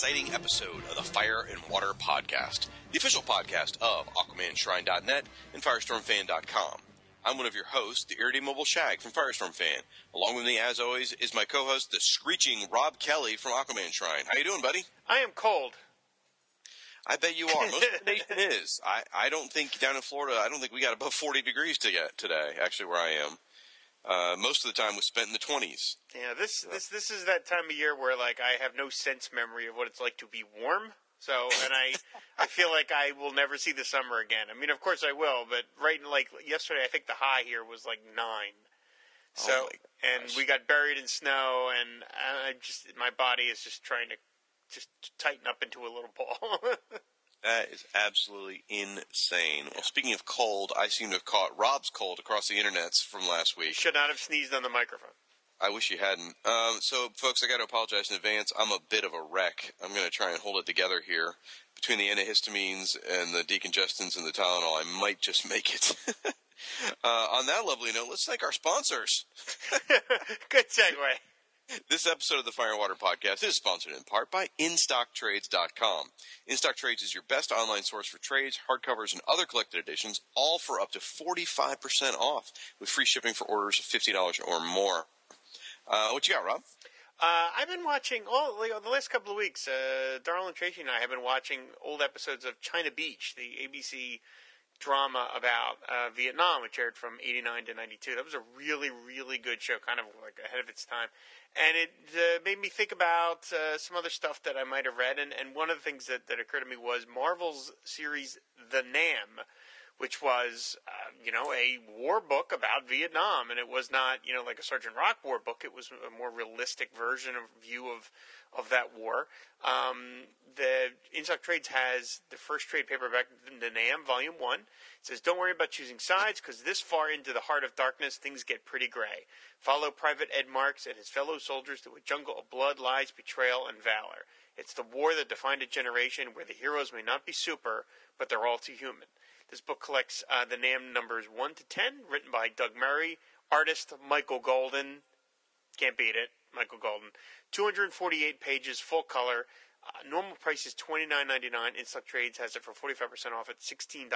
Exciting episode of the Fire and Water Podcast, the official podcast of AquamanShrine.net and FirestormFan.com. I'm one of your hosts, the irredeemable Shag from Firestorm Fan. Along with me, as always, is my co-host, the screeching Rob Kelly from Aquaman Shrine. How you doing, buddy? I am cold. I bet you are. Most of the nation is. I, I don't think down in Florida, I don't think we got above 40 degrees to get today, actually, where I am. Uh, most of the time was spent in the 20s. Yeah, this this this is that time of year where like I have no sense memory of what it's like to be warm. So, and I I feel like I will never see the summer again. I mean, of course I will, but right like yesterday, I think the high here was like nine. So, Oh and we got buried in snow, and I just my body is just trying to just tighten up into a little ball. That is absolutely insane. Well, speaking of cold, I seem to have caught Rob's cold across the internets from last week. Should not have sneezed on the microphone. I wish you hadn't. Um, so, folks, I got to apologize in advance. I'm a bit of a wreck. I'm going to try and hold it together here. Between the antihistamines and the decongestants and the Tylenol, I might just make it. uh, on that lovely note, let's thank our sponsors. Good segue. This episode of the Fire and Water Podcast is sponsored in part by InStockTrades.com. InStockTrades is your best online source for trades, hardcovers, and other collected editions, all for up to 45% off with free shipping for orders of $50 or more. Uh, what you got, Rob? Uh, I've been watching all the last couple of weeks. Uh, and Tracy and I have been watching old episodes of China Beach, the ABC drama about uh, Vietnam, which aired from '89 to '92. That was a really, really good show, kind of like ahead of its time, and it uh, made me think about uh, some other stuff that I might have read. And, and one of the things that, that occurred to me was Marvel's series The Nam which was, uh, you know, a war book about Vietnam, and it was not, you know, like a Sergeant Rock war book. It was a more realistic version of view of of that war. Um, the Instock Trades has the first trade paperback, the Nam Volume One. It says, "Don't worry about choosing sides, because this far into the heart of darkness, things get pretty gray. Follow Private Ed Marks and his fellow soldiers through a jungle of blood, lies, betrayal, and valor." It's the war that defined a generation where the heroes may not be super, but they're all too human. This book collects uh, the NAM numbers 1 to 10, written by Doug Murray, artist Michael Golden. Can't beat it, Michael Golden. 248 pages, full color. Uh, normal price is $29.99. Instock Trades has it for 45% off at $16.49.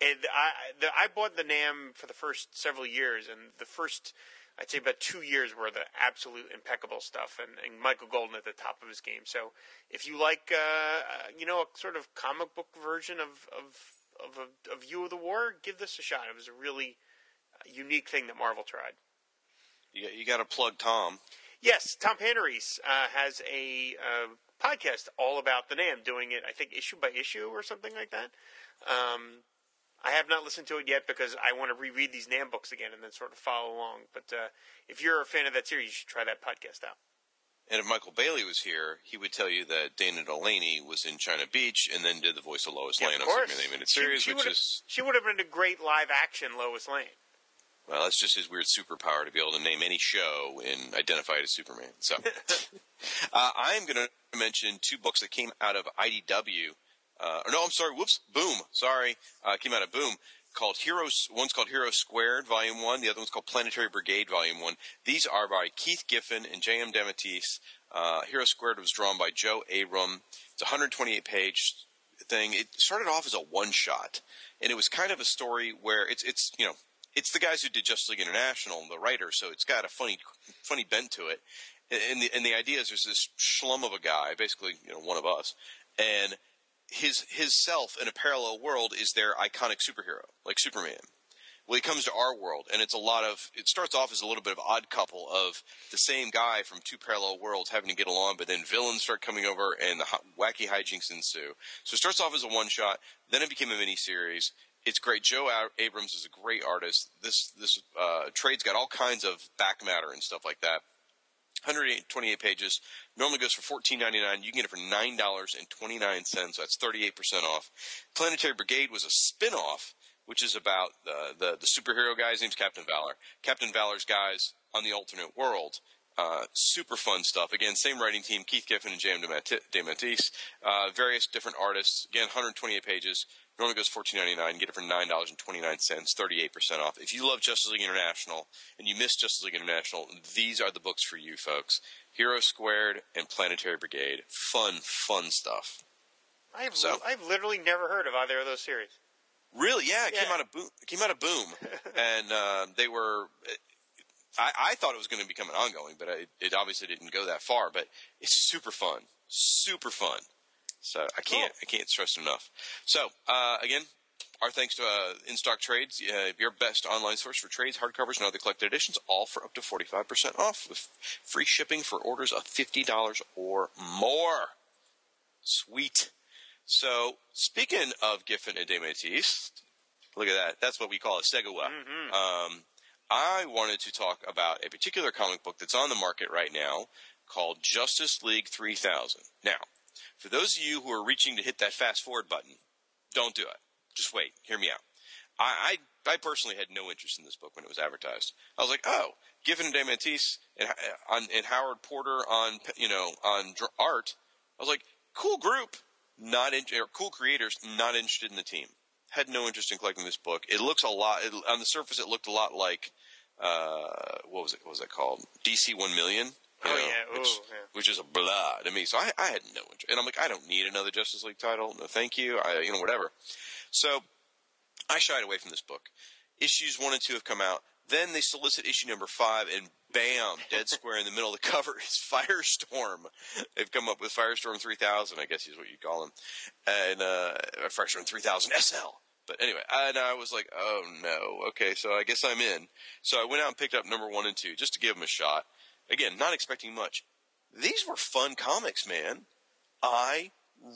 And I, the, I bought the NAM for the first several years, and the first, I'd say about two years were the absolute impeccable stuff, and, and Michael Golden at the top of his game. So if you like, uh, you know, a sort of comic book version of of of a, a view of the war, give this a shot. It was a really uh, unique thing that Marvel tried. You got, you got to plug Tom. Yes, Tom Panarese uh, has a uh, podcast all about the NAM, doing it, I think, issue by issue or something like that. Um, I have not listened to it yet because I want to reread these NAM books again and then sort of follow along. But uh, if you're a fan of that series, you should try that podcast out. And if Michael Bailey was here, he would tell you that Dana Delaney was in China Beach and then did the voice of Lois Yeah, Lane of on. Superman the Animated Series, she which would've- is She would have been a great live action Lois Lane. well, that's just his weird superpower to be able to name any show and identify it as Superman. So, uh, I'm going to mention two books that came out of IDW. Uh, no, I'm sorry. Whoops. Boom. Sorry. Uh, came out of Boom. Called Heroes. One's called Hero Squared, Volume One. The other one's called Planetary Brigade, Volume One. These are by Keith Giffen and J.M. DeMatteis. Uh, Hero Squared was drawn by Joe Abram. It's a 128 page thing. It started off as a one shot, and it was kind of a story where it's it's you know it's the guys who did Justice League International, the writer, so it's got a funny funny bent to it. And the and the idea is there's this schlum of a guy, basically you know one of us, and his his self in a parallel world is their iconic superhero, like Superman. Well, he comes to our world, and it's a lot of. It starts off as a little bit of odd couple of the same guy from two parallel worlds having to get along, but then villains start coming over, and the wacky hijinks ensue. So it starts off as a one shot, then it became a mini series. It's great. Joe Abrams is a great artist. This this uh, trade's got all kinds of back matter and stuff like that. 128 pages. Normally goes for $14.99. You can get it for $9.29. So that's 38% off. Planetary Brigade was a spin-off, which is about uh, the, the superhero guy. His name's Captain Valor. Captain Valor's guys on the alternate world. Uh, super fun stuff. Again, same writing team, Keith Giffen and J.M. DeMatteis. Uh, various different artists. Again, 128 pages. Normally goes $14.99. Get it for $9.29, 38% off. If you love Justice League International and you miss Justice League International, these are the books for you, folks. Hero Squared and Planetary Brigade. Fun, fun stuff. I've So- I've literally never heard of either of those series. Really? Yeah, it came out of Boom. It came out of Boom, and uh, they were. I, I thought it was going to become an ongoing, but I, it obviously didn't go that far. But it's super fun, super fun. So I can't, I can't stress it enough. So uh, again, our thanks to uh, In Stock Trades, uh, your best online source for trades, hardcovers, and other collected editions, all for up to forty five percent off with free shipping for orders of fifty dollars or more. Sweet. So, speaking of Giffen and DeMatteis, look at that. That's what we call a segue. Um, I wanted to talk about a particular comic book that's on the market right now called Justice League 3000. Now, for those of you who are reaching to hit that fast forward button, don't do it. Just wait. Hear me out. I, I, I personally had no interest in this book when it was advertised. I was like, oh, Giffen and and, and Howard Porter on, you know, on art. I was like, cool group, not in, or cool creators, not interested in the team. Had no interest in collecting this book. It looks a lot it, on the surface. It looked a lot like uh, what was it? What was it called? DC One Million. You Oh, know, yeah. which, Ooh, yeah. which is a blah to me. So I, I had no interest, and I'm like, I don't need another Justice League title. No, thank you. I, you know, whatever. So I shied away from this book. Issues one and two have come out. Then they solicit issue number five, and bam, dead square in the middle of the cover is Firestorm. They've come up with Firestorm 3000, I guess is what you'd call him, and uh, Firestorm 3000 SL. But anyway, and I was like, oh no, okay, so I guess I'm in. So I went out and picked up number one and two just to give them a shot. Again, not expecting much. These were fun comics, man. I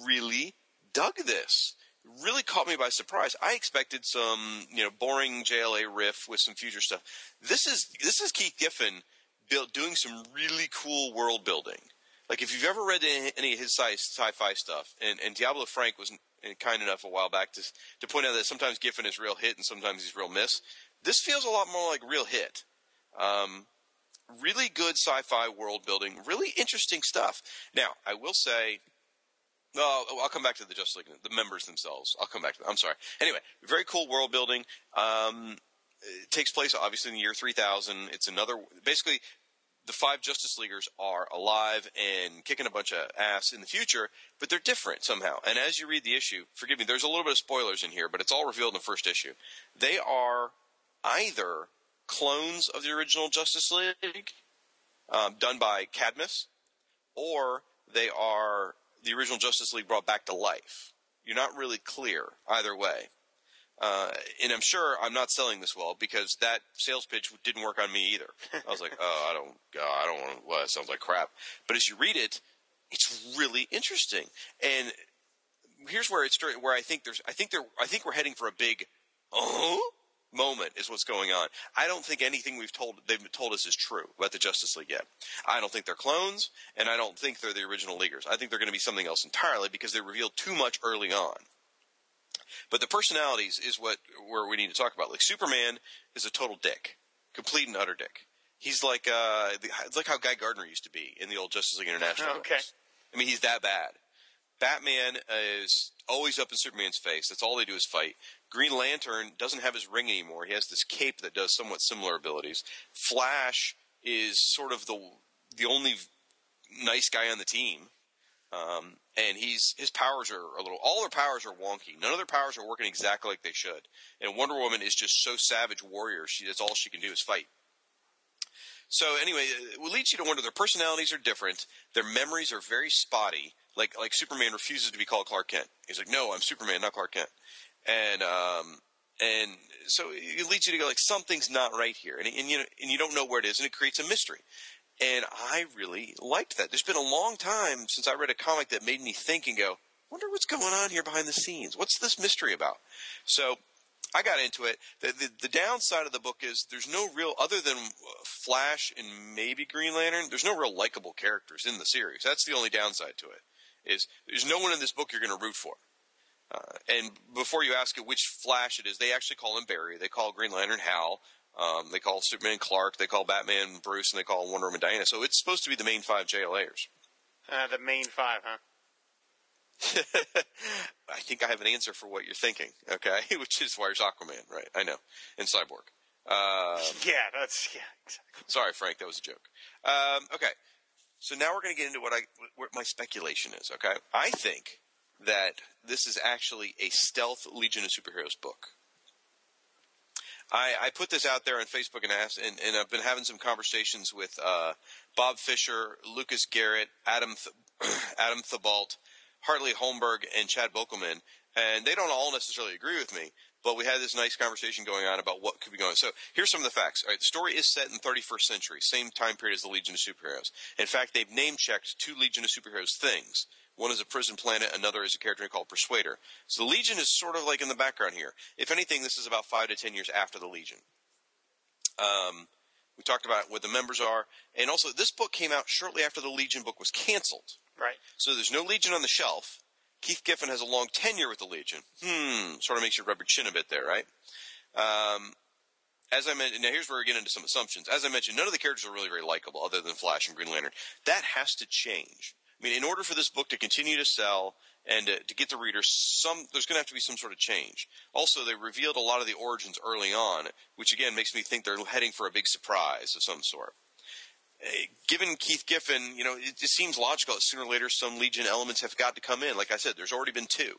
really dug this. Really caught me by surprise. I expected some, you know, boring JLA riff with some future stuff. This is this is Keith Giffen built doing some really cool world building. Like if you've ever read any, of his sci- sci-fi stuff, and, and Diabolu Frank was kind enough a while back to to point out that sometimes Giffen is real hit and sometimes he's real miss. This feels a lot more like real hit. Um, really good sci-fi world building, really interesting stuff. Now, I will say, I'll come back to the Justice League, the members themselves. I'll come back to that. I'm sorry. Anyway, very cool world building. Um, it takes place obviously in the year 3000. It's another, basically, the five Justice Leaguers are alive and kicking a bunch of ass in the future, but they're different somehow. And as you read the issue, forgive me, there's a little bit of spoilers in here, but it's all revealed in the first issue. They are either clones of the original Justice League, um, done by Cadmus, or they are the original Justice League brought back to life. You're not really clear either way. Uh, and I'm sure I'm not selling this well because that sales pitch didn't work on me either. I was like, oh, I don't, God, I don't want to, well, it sounds like crap. But as you read it, it's really interesting. And here's where it's, where I think there's, I think there, I think we're heading for a big, oh, moment is what's going on. I don't think anything we've told they've told us is true about the Justice League yet. I don't think they're clones, and I don't think they're the original Leaguers. I think they're going to be something else entirely because they revealed too much early on. But the personalities is what where we need to talk about. Like Superman is a total dick, complete and utter dick. He's like uh, it's like how Guy Gardner used to be in the old Justice League International. Okay. I mean, he's that bad. Batman is always up in Superman's face. That's all they do is fight. Green Lantern doesn't have his ring anymore. He has this cape that does somewhat similar abilities. Flash is sort of the the only nice guy on the team. Um, and he's his powers are a little all their powers are wonky. None of their powers are working exactly like they should. And Wonder Woman is just so savage warrior. She that's all she can do is fight. So anyway, it leads you to wonder their personalities are different. Their memories are very spotty. Like like Superman refuses to be called Clark Kent. He's like, no, I'm Superman, not Clark Kent. And um, and so it leads you to go like something's not right here, and, and you know, and you don't know where it is, and it creates a mystery. And I really liked that. There's been a long time since I read a comic that made me think and go, wonder what's going on here behind the scenes. What's this mystery about? So I got into it. The, the, the downside of the book is there's no real, other than uh, Flash and maybe Green Lantern, there's no real likable characters in the series. That's the only downside to it. Is there's no one in this book you're going to root for. Uh, and before you ask it which Flash it is, they actually call him Barry. They call Green Lantern Hal. Um, they call Superman Clark. They call Batman Bruce, and they call Wonder Woman Diana. So it's supposed to be the main five JLAers. Uh, the main five, huh? I think I have an answer for what you're thinking. Okay, which is why there's Aquaman, right? I know, and Cyborg. Um, Yeah, that's yeah. Exactly. Sorry, Frank, that was a joke. Um, okay, so now we're going to get into what I what my speculation is. Okay, I think that this is actually a stealth Legion of Superheroes book. I, I put this out there on Facebook and asked, and, and I've been having some conversations with uh, Bob Fisher, Lucas Garrett, Adam Th- Adam Thibault, Hartley Holmberg, and Chad Bokelman, and they don't all necessarily agree with me. But we had this nice conversation going on about what could be going on. So here's some of the facts. All right, the story is set in the 31st century, same time period as the Legion of Superheroes. In fact, they've name checked two Legion of Superheroes things. One is a prison planet, another is a character called Persuader. So the Legion is sort of like in the background here. If anything, this is about five to ten years after the Legion. Um, we talked about what the members are, and also this book came out shortly after the Legion book was canceled. Right. So there's no Legion on the shelf. Keith Giffen has a long tenure with the Legion. Hmm, sort of makes you rub your chin a bit there, right? Um, as I mentioned, now here's where we get into some assumptions. As I mentioned, none of the characters are really very likable, other than Flash and Green Lantern. That has to change. I mean, in order for this book to continue to sell and uh, to get the readers, some there's going to have to be some sort of change. Also, they revealed a lot of the origins early on, which again makes me think they're heading for a big surprise of some sort. Uh, given Keith Giffen, you know, it just seems logical that sooner or later some Legion elements have got to come in. Like I said, there's already been two.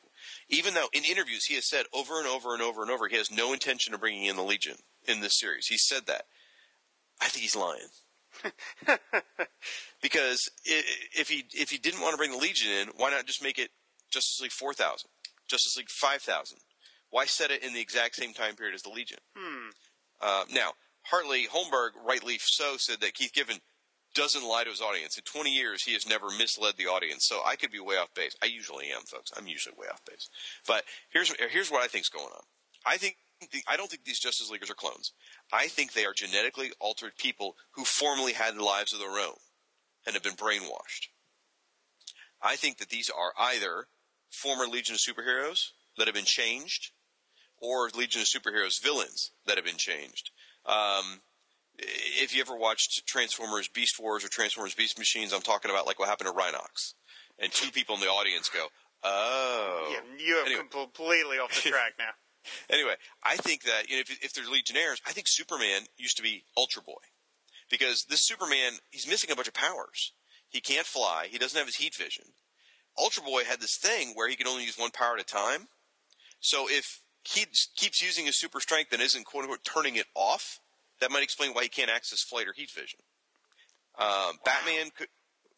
Even though in interviews he has said over and over and over and over he has no intention of bringing in the Legion in this series. He said that. I think he's lying. because if he if he didn't want to bring the Legion in, why not just make it Justice League four thousand, Justice League five thousand? Why set it in the exact same time period as the Legion? Uh, now, Hartley Holmberg, rightly so, said that Keith Giffen doesn't lie to his audience. In 20 years, he has never misled the audience. So I could be way off base. I usually am, folks. I'm usually way off base. But here's here's what I think's going on. I think I don't think these Justice Leaguers are clones. I think they are genetically altered people who formerly had lives of their own and have been brainwashed. I think that these are either former Legion of Superheroes that have been changed, or Legion of Superheroes villains that have been changed. Um, if you ever watched Transformers Beast Wars or Transformers Beast Machines, I'm talking about like what happened to Rhinox. And two people in the audience go, oh. Yeah, you have Anyway. completely off the track now. Anyway, I think that you know, if, if they're Legionnaires, I think Superman used to be Ultra Boy. Because this Superman, he's missing a bunch of powers. He can't fly. He doesn't have his heat vision. Ultra Boy had this thing where he could only use one power at a time. So if he keeps using his super strength and isn't quote unquote turning it off, that might explain why he can't access flight or heat vision. Um, Batman could.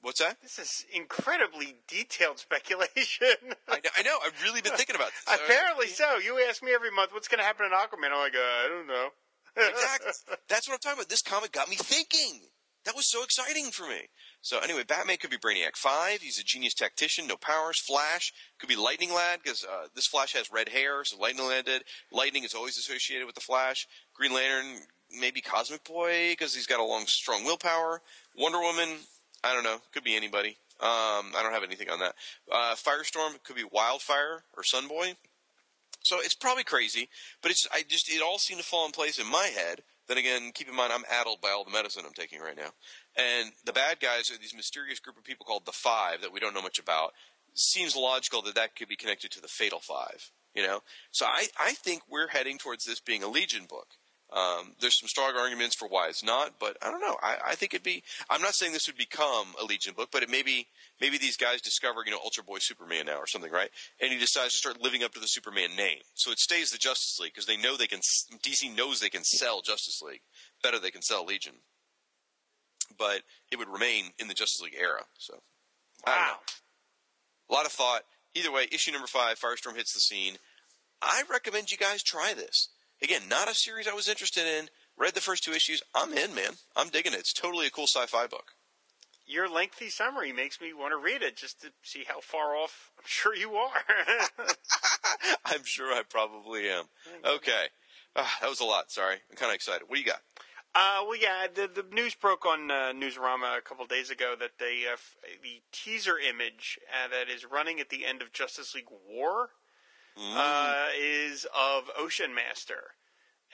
What's that? This is incredibly detailed speculation. I know, I know. I've really been thinking about this. Apparently so. You ask me every month what's going to happen in Aquaman. I'm like, uh, I don't know. exactly. That's what I'm talking about. This comic got me thinking. That was so exciting for me. So anyway, Batman could be Brainiac Five. He's a genius tactician, no powers. Flash could be Lightning Lad because uh, this Flash has red hair, so Lightning Lad did. Lightning is always associated with the Flash. Green Lantern maybe Cosmic Boy because he's got a long, strong willpower. Wonder Woman, I don't know, could be anybody. Um, I don't have anything on that. Uh, Firestorm could be Wildfire or Sunboy. So it's probably crazy, but it's I just it all seemed to fall in place in my head. Then again, keep in mind I'm addled by all the medicine I'm taking right now. And the bad guys are these mysterious group of people called the Five that we don't know much about. Seems logical that that could be connected to the Fatal Five, you know. So I I think we're heading towards this being a Legion book. Um, there's some strong arguments for why it's not, but I don't know. I, I think it'd be. I'm not saying this would become a Legion book, but it maybe maybe these guys discover you know Ultra Boy Superman now or something, right? And he decides to start living up to the Superman name, so it stays the Justice League because they know they can. DC knows they can sell Justice League better. They can sell Legion, but it would remain in the Justice League era. So, I don't know. A lot of thought. Either way, issue number five, Firestorm hits the scene. I recommend you guys try this. Again, not a series I was interested in. Read the first two issues. I'm in, man. I'm digging it. It's totally a cool sci-fi book. Your lengthy summary makes me want to read it just to see how far off I'm sure you are. I'm sure I probably am. Okay. Ah, that was a lot. Sorry. I'm kind of excited. What do you got? Uh, well, yeah, the, the news broke on uh, Newsarama a couple days ago that they uh, f- the teaser image uh, that is running at the end of Justice League War uh, is of Ocean Master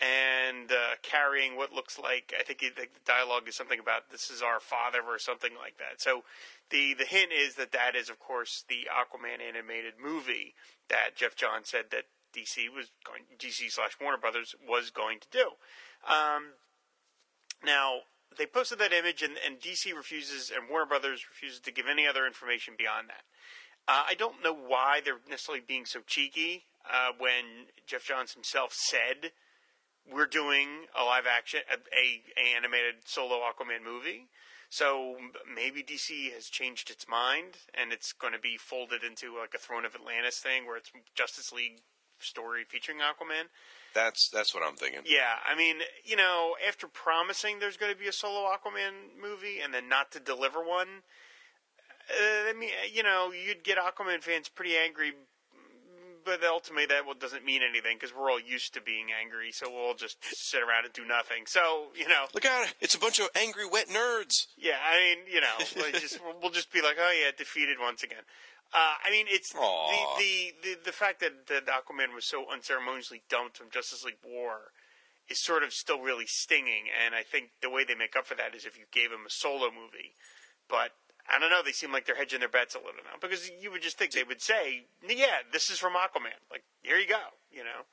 and uh, carrying what looks like I think the dialogue is something about this is our father or something like that. So the the hint is that that is of course the Aquaman animated movie that Jeff John said that DC was going DC slash Warner Brothers was going to do. Um, now they posted that image and, and DC refuses and Warner Brothers refuses to give any other information beyond that. Uh, I don't know why they're necessarily being so cheeky uh, when Jeff Johns himself said we're doing a live action, a, a, a animated solo Aquaman movie. So maybe DC has changed its mind and it's going to be folded into like a Throne of Atlantis thing where it's Justice League story featuring Aquaman. That's that's what I'm thinking. Yeah, I mean, you know, after promising there's going to be a solo Aquaman movie and then not to deliver one, I mean, you know, you'd get Aquaman fans pretty angry. But ultimately, that well, doesn't mean anything because we're all used to being angry, so we'll just sit around and do nothing. So, you know, Look out! It's a bunch of angry wet nerds. yeah, I mean, you know, like just we'll just be like, oh yeah, defeated once again. Uh, I mean, it's the, the the the fact that that Aquaman was so unceremoniously dumped from Justice League War is sort of still really stinging, and I think the way they make up for that is if you gave him a solo movie. But I don't know, they seem like they're hedging their bets a little now because you would just think they would say, yeah, this is from Aquaman, like here you go, you know.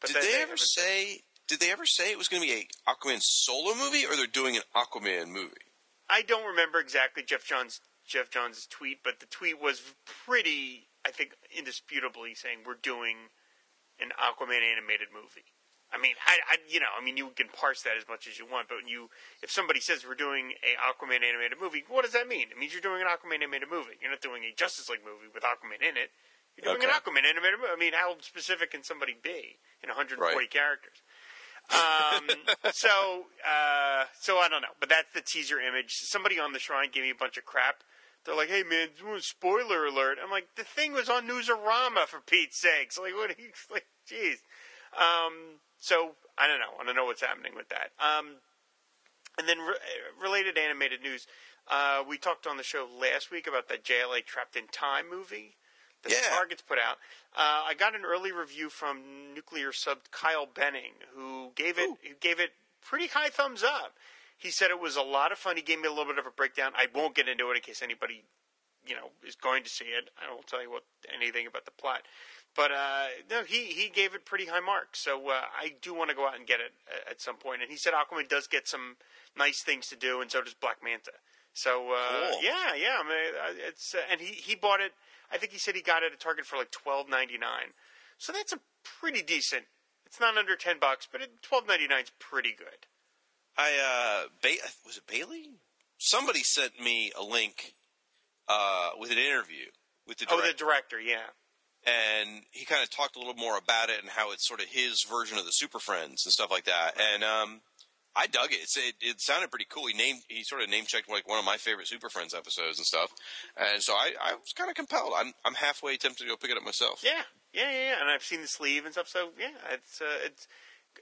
But Did then they ever haven't- say? Did they ever say it was going to be a Aquaman solo movie, or they're doing an Aquaman movie? I don't remember exactly Jeff Johns Jeff Johns' tweet, but the tweet was pretty, I think, indisputably saying we're doing an Aquaman animated movie. I mean, I, I, you know, I mean, you can parse that as much as you want, but you, if somebody says we're doing a Aquaman animated movie, what does that mean? It means you're doing an Aquaman animated movie. You're not doing a Justice League movie with Aquaman in it. You're doing an Aquaman animated movie. I mean, how specific can somebody be in 140 Right. characters? Um, so, uh, so I don't know, but that's the teaser image. Somebody on the shrine gave me a bunch of crap. They're like, "Hey man, spoiler alert!" I'm like, "The thing was on Newsarama for Pete's sakes!" Like, what? Are you, like, jeez. Um, so I don't know. I don't know what's happening with that. Um, and then re- related animated news. Uh, we talked on the show last week about that JLA Trapped in Time movie that Yeah. Target's put out. Uh, I got an early review from Nuclear Sub Kyle Benning, who gave it who gave it pretty high thumbs up. He said it was a lot of fun. He gave me a little bit of a breakdown. I won't get into it in case anybody, you know, is going to see it. I won't tell you what anything about the plot. But uh, no, he he gave it pretty high marks. So uh, I do want to go out and get it uh, at some point. And he said Aquaman does get some nice things to do, and so does Black Manta. So uh, Cool. yeah, yeah. I mean, it's uh, and he he bought it. I think he said he got it at Target for like twelve ninety nine. So that's a pretty decent. It's not under ten bucks, but twelve ninety nine is pretty good. I uh, ba- was it Bailey? Somebody sent me a link uh, with an interview with the Oh, director, the director, yeah. And he kind of talked a little more about it and how it's sort of his version of the Super Friends and stuff like that. And um, I dug it. It. It sounded pretty cool. He named he sort of name checked like one of my favorite Super Friends episodes and stuff, and so I, I was kind of compelled. I'm I'm halfway tempted to go pick it up myself. Yeah, yeah, yeah, yeah. And I've seen the sleeve and stuff. So yeah, it's uh, it's.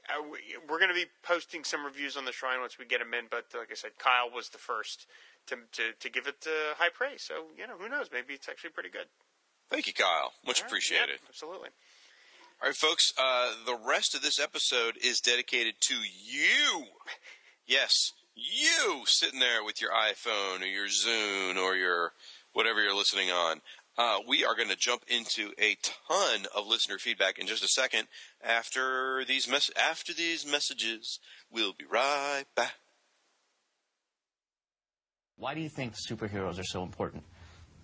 Uh, we- we're going to be posting some reviews on the shrine once we get them in, but like I said, Kyle was the first to to, to give it uh, high praise. So you know, who knows? Maybe it's actually pretty good. Thank you, Kyle. Much All right, appreciated. yeah, absolutely. All right, folks. Uh, the rest of this episode is dedicated to you. Yes, you sitting there with your iPhone or your Zune or your whatever you're listening on. Uh, we are going to jump into a ton of listener feedback in just a second. After these mes- after these messages, we'll be right back. Why do you think superheroes are so important?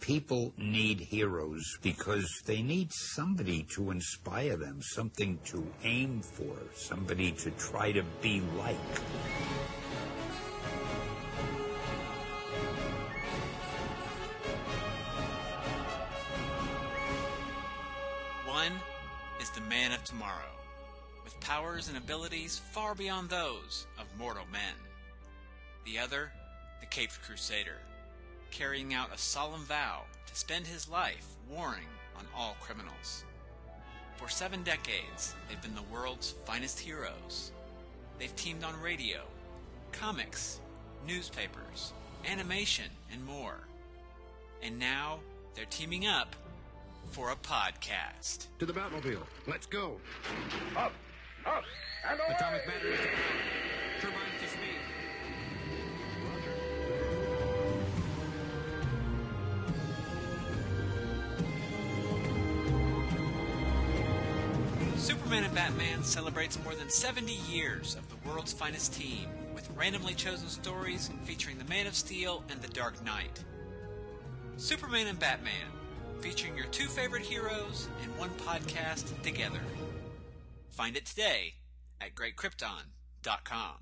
People need heroes because they need somebody to inspire them, something to aim for, somebody to try to be like. One is the man of tomorrow, with powers and abilities far beyond those of mortal men. The other, the Caped Crusader, carrying out a solemn vow to spend his life warring on all criminals. For seven decades, they've been the world's finest heroes. They've teamed on radio, comics, newspapers, animation, and more. And now they're teaming up for a podcast. To the Batmobile. Let's go. Up, up, and away! Atomic batteries Superman and Batman celebrates more than 70 years of the world's finest team, with randomly chosen stories featuring the Man of Steel and the Dark Knight. Superman and Batman, featuring your two favorite heroes in one podcast together. Find it today at greatkrypton.com.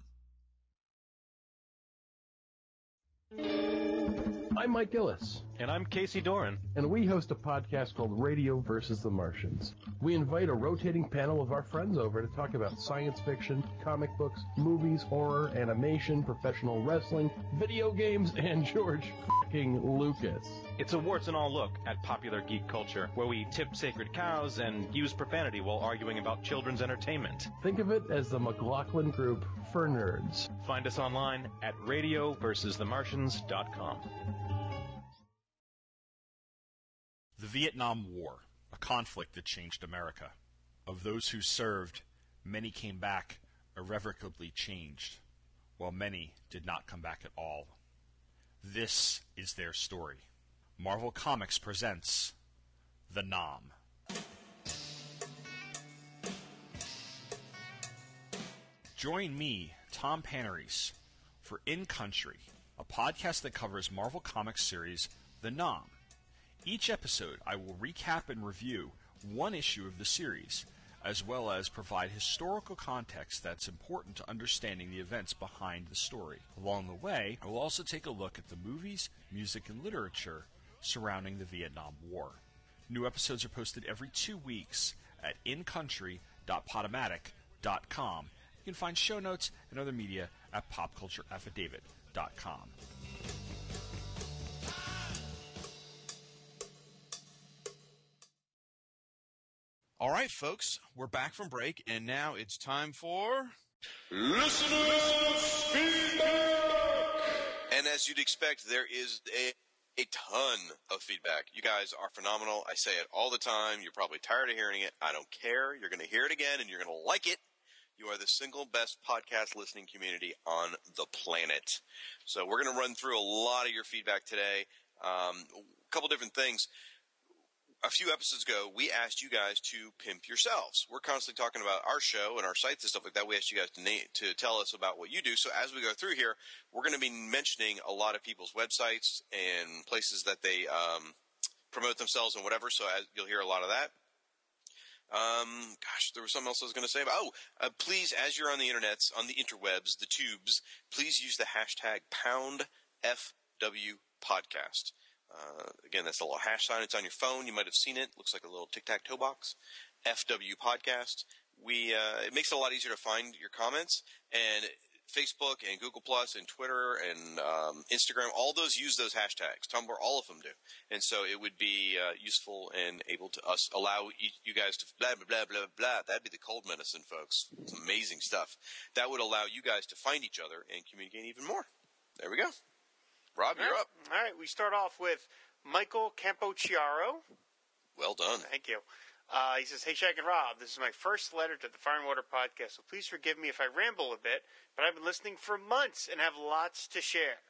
I'm Mike Gillis, And I'm Casey Doran. and we host a podcast called Radio versus the Martians. We invite a rotating panel of our friends over to talk about science fiction, comic books, movies, horror, animation, professional wrestling, video games, and George fucking Lucas. It's a warts and all look at popular geek culture, where we tip sacred cows and use profanity while arguing about children's entertainment. Think of it as the McLaughlin Group for nerds. Find us online at radioversusthemartians.com. The Vietnam War, a conflict that changed America. Of those who served, many came back irrevocably changed, while many did not come back at all. This is their story. Marvel Comics presents The Nam. Join me, Tom Panarese, for In Country, a podcast that covers Marvel Comics series The Nam. Each episode, I will recap and review one issue of the series, as well as provide historical context that's important to understanding the events behind the story. Along the way, I will also take a look at the movies, music, and literature surrounding the Vietnam War. New episodes are posted every two weeks at incountry.podomatic.com. You can find show notes and other media at popcultureaffidavit.com. All right, folks, we're back from break, and now it's time for listeners' feedback. And as you'd expect, there is a a ton of feedback. You guys are phenomenal. I say it all the time. You're probably tired of hearing it. I don't care. You're going to hear it again, and you're going to like it. You are the single best podcast listening community on the planet. So we're going to run through a lot of your feedback today. Um, a couple different things a few episodes ago, we asked you guys to pimp yourselves. We're constantly talking about our show and our sites and stuff like that. We asked you guys to name, to tell us about what you do. So as we go through here, we're going to be mentioning a lot of people's websites and places that they um, promote themselves and whatever. So as, you'll hear a lot of that. Um, gosh, there was something else I was going to say about. Oh, uh, please, as you're on the internets, on the interwebs, the tubes, please use the hashtag pound FW podcast. Uh, again, that's a little hash sign. It's on your phone. You might have seen it. Looks like a little tic tac toe box. FW podcast. We uh, it makes it a lot easier to find your comments, and Facebook and Google Plus and Twitter and um, Instagram, all those use those hashtags. Tumblr, all of them do. And so it would be uh, useful and able to us allow you, you guys to blah blah blah blah blah. That'd be the cold medicine, folks. It's amazing stuff. That would allow you guys to find each other and communicate even more. There we go. Rob, you're up. All right, we start off with Michael Campochiaro. Well done. Thank you. Uh, he says, Hey, Shag and Rob, this is my first letter to the Fire and Water podcast, so please forgive me if I ramble a bit, but I've been listening for months and have lots to share.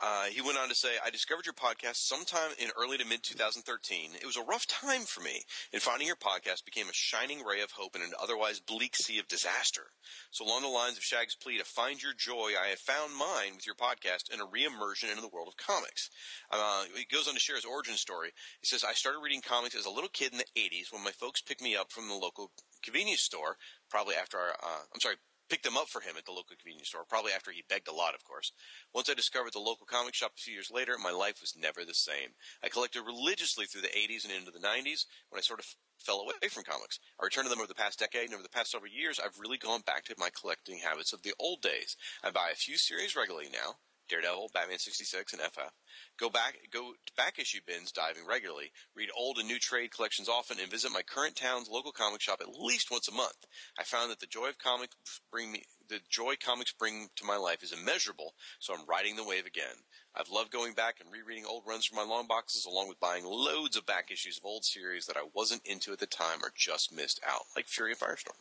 Uh, he went on to say, I discovered your podcast sometime in early to mid 2013. It was a rough time for me, and finding your podcast became a shining ray of hope in an otherwise bleak sea of disaster. So, along the lines of Shag's plea to find your joy, I have found mine with your podcast and a re-immersion into the world of comics. Uh, he goes on to share his origin story. He says, I started reading comics as a little kid in the 80s when my folks picked me up from the local convenience store, probably after our, uh, I'm sorry, picked them up for him at the local convenience store, probably after he begged a lot, of course. Once I discovered the local comic shop a few years later, my life was never the same. I collected religiously through the 80s and into the 90s when I sort of fell away from comics. I returned to them over the past decade, and over the past several years, I've really gone back to my collecting habits of the old days. I buy a few series regularly now. Daredevil, Batman 66, and FF. Go back, go to back issue bins diving regularly, read old and new trade collections often, and visit my current town's local comic shop at least once a month. I found that the joy of comics bring me, the joy comics bring to my life is immeasurable, so I'm riding the wave again. I've loved going back and rereading old runs from my long boxes, along with buying loads of back issues of old series that I wasn't into at the time or just missed out, like Fury of Firestorm.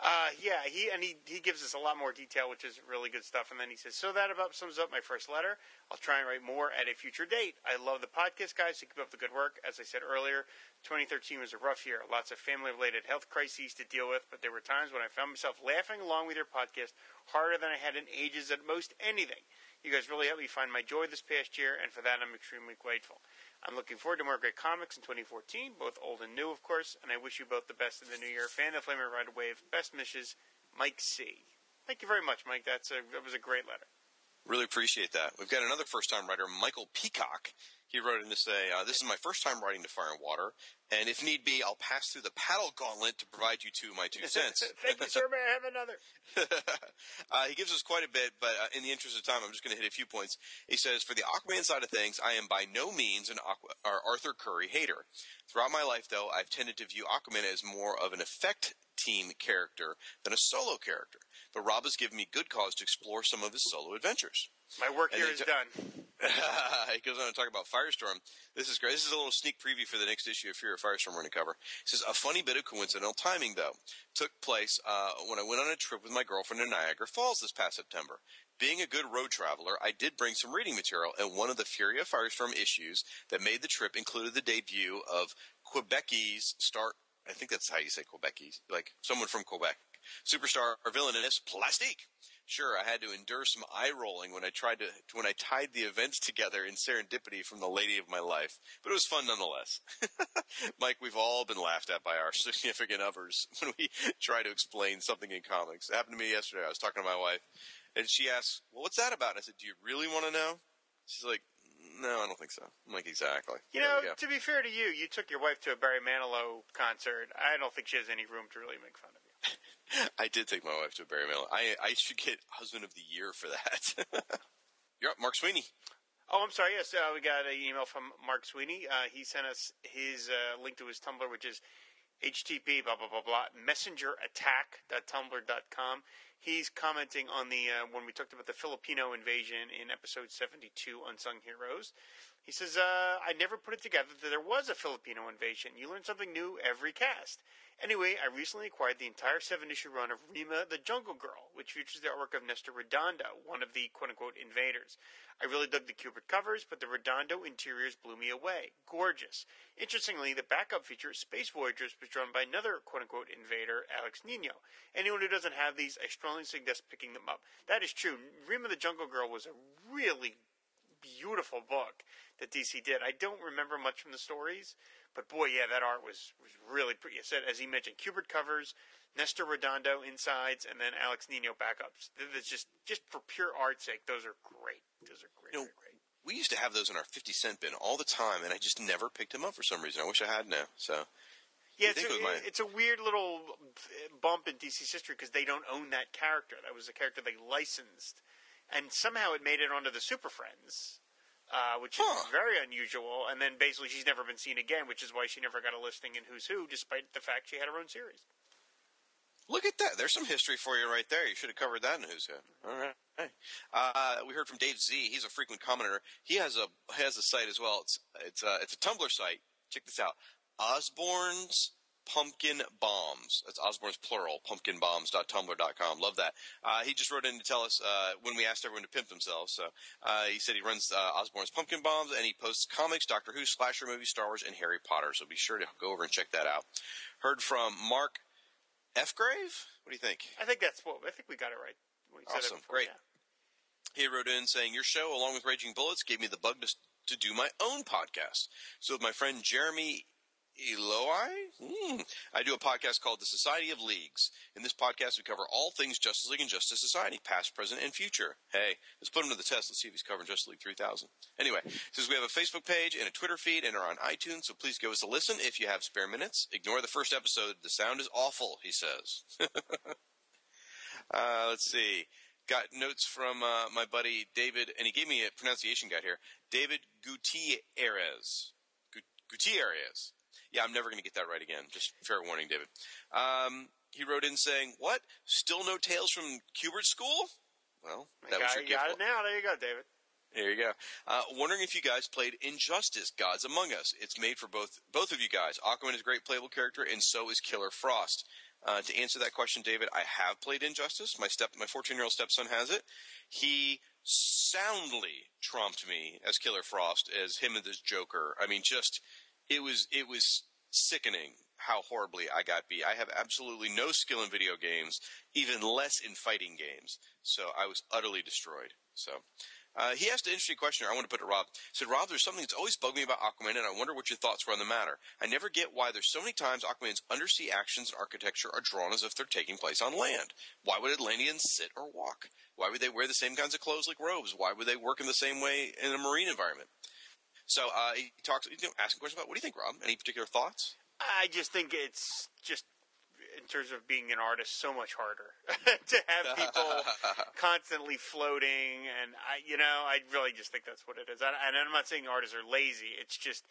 Uh, yeah, he and he, he gives us a lot more detail, which is really good stuff. And then he says, "So that about sums up my first letter. I'll try and write more at a future date. I love the podcast, guys. So keep up the good work. As I said earlier, 2013 was a rough year. Lots of family-related health crises to deal with, but there were times when I found myself laughing along with your podcast harder than I had in ages at most anything. You guys really helped me find my joy this past year, and for that, I'm extremely grateful." I'm looking forward to more great comics in 2014, both old and new, of course, and I wish you both the best in the new year. Fan of Flamer Ride Wave. Best wishes, Mike C. Thank you very much, Mike. That's a, that was a great letter. Really appreciate that. We've got another first time writer, Michael Peacock. He wrote in to say, uh, This is my first time writing to Fire and Water, and if need be, I'll pass through the paddle gauntlet to provide you two my two cents. Thank you, sir. May I have another? uh, he gives us quite a bit, but uh, in the interest of time, I'm just going to hit a few points. He says, For the Aquaman side of things, I am by no means an Aqua- or Arthur Curry hater. Throughout my life, though, I've tended to view Aquaman as more of an effect team character than a solo character. But Rob has given me good cause to explore some of his solo adventures. My work And here he t- done. he goes on to talk about Firestorm. This is great. This is a little sneak preview for the next issue of Fury of Firestorm we're going to cover. He says, a funny bit of coincidental timing, though, took place uh, when I went on a trip with my girlfriend to Niagara Falls this past September. Being a good road traveler, I did bring some reading material, and one of the Fury of Firestorm issues that made the trip included the debut of Quebecese star. I think that's how you say Quebecese, like someone from Quebec. Superstar or villainess Plastique. Sure, I had to endure some eye rolling when I tried to when I tied the events together in serendipity from the lady of my life, but it was fun nonetheless. Mike, we've all been laughed at by our significant others when we try to explain something in comics. It happened to me yesterday. I was talking to my wife, and she asked, "Well, what's that about?" And I said, "Do you really want to know?" She's like, "No, I don't think so." I'm like, "Exactly." You There know, to be fair to you, you took your wife to a Barry Manilow concert. I don't think she has any room to really make fun of. I did take my wife to a Barry Manilow. I I should get husband of the year for that. You're up, Mark Sweeney. Oh, I'm sorry. Yes, uh, we got an email from Mark Sweeney. Uh, he sent us his uh, link to his Tumblr, which is http blah blah blah blah messengerattack.tumblr.com. He's commenting on the uh, when we talked about the Filipino invasion in episode 72, Unsung Heroes. He says, uh, I never put it together that there was a Filipino invasion. You learn something new every cast. Anyway, I recently acquired the entire seven issue run of Rima the Jungle Girl, which features the artwork of Nestor Redondo, one of the quote unquote invaders. I really dug the Kubert covers, but the Redondo interiors blew me away. Gorgeous. Interestingly, the backup feature, Space Voyagers, was drawn by another quote unquote invader, Alex Nino. Anyone who doesn't have these, I strongly suggest picking them up. That is true. Rima the Jungle Girl was a really beautiful book that DC did. I don't remember much from the stories, but boy, yeah, that art was, was really pretty. As he mentioned, Kubert covers, Nestor Redondo insides, and then Alex Nino backups. That's just just for pure art's sake. Those are great. Those are great. You know, great, great. we used to have those in our 50 cent bin all the time, and I just never picked them up for some reason. I wish I had now. So, Yeah, it's a, it my- it's a weird little uh, bump in DC's history because they don't own that character. That was a character they licensed, and somehow it made it onto the Super Friends, uh, which is very unusual. And then basically she's never been seen again, which is why she never got a listing in Who's Who, despite the fact she had her own series. Look at that. There's some history for you right there. You should have covered that in Who's Who. All right. Uh, we heard from Dave Z. He's a frequent commenter. He has a has a site as well. It's it's uh, it's a Tumblr site. Check this out. Osborne's Pumpkin Bombs. That's Osborne's plural. Pumpkinbombs.tumblr.com. Love that. Uh, he just wrote in to tell us uh, when we asked everyone to pimp themselves. So uh, he said he runs uh, Osborne's Pumpkin Bombs and he posts comics, Doctor Who, slasher movies, Star Wars, and Harry Potter. So be sure to go over and check that out. Heard from Mark F. Grave. What do you think? I think that's what I think we got it right. Said it Awesome. Great. yeah. He wrote in saying, Your show, along with Raging Bullets, gave me the bug to, to do my own podcast. So, with my friend Jeremy Eloi, hmm, I do a podcast called The Society of Leagues. In this podcast, we cover all things Justice League and Justice Society, past, present, and future. Hey, let's put him to the test. Let's see if he's covering Justice League 3000. Anyway, says we have a Facebook page and a Twitter feed and are on iTunes, so please give us a listen if you have spare minutes. Ignore the first episode. The sound is awful, he says. uh, let's see. Got notes from uh, my buddy David, and he gave me a pronunciation guide here. David Gutierrez. Gu- Gutierrez. Yeah, I'm never going to get that right again. Just fair warning, David. Um, he wrote in saying, "What? Still no tales from Kubert School?" Well, that got, was your you got it now. There you go, David. There you go. Uh, wondering if you guys played Injustice: Gods Among Us. It's made for both both of you guys. Aquaman is a great playable character, and so is Killer Frost. Uh, to answer that question, David, I have played Injustice. My step, my 14 year old stepson has it. He soundly trumped me as Killer Frost, as him and this Joker. I mean, just it was it was sickening how horribly I got beat. I have absolutely no skill in video games, even less in fighting games. So I was utterly destroyed. So uh, he asked an interesting question. I want to put it to Rob. He said, Rob, there's something that's always bugged me about Aquaman, and I wonder what your thoughts were on the matter. I never get why there's so many times Aquaman's undersea actions and architecture are drawn as if they're taking place on land. Why would Atlanteans sit or walk? Why would they wear the same kinds of clothes like robes? Why would they work in the same way in a marine environment? So uh, he talks, you know, asking questions about what do you think, Rob? Any particular thoughts? I just think it's just in terms of being an artist, so much harder to have people constantly floating, and I, you know, I really just think that's what it is. And and I'm not saying artists are lazy. It's just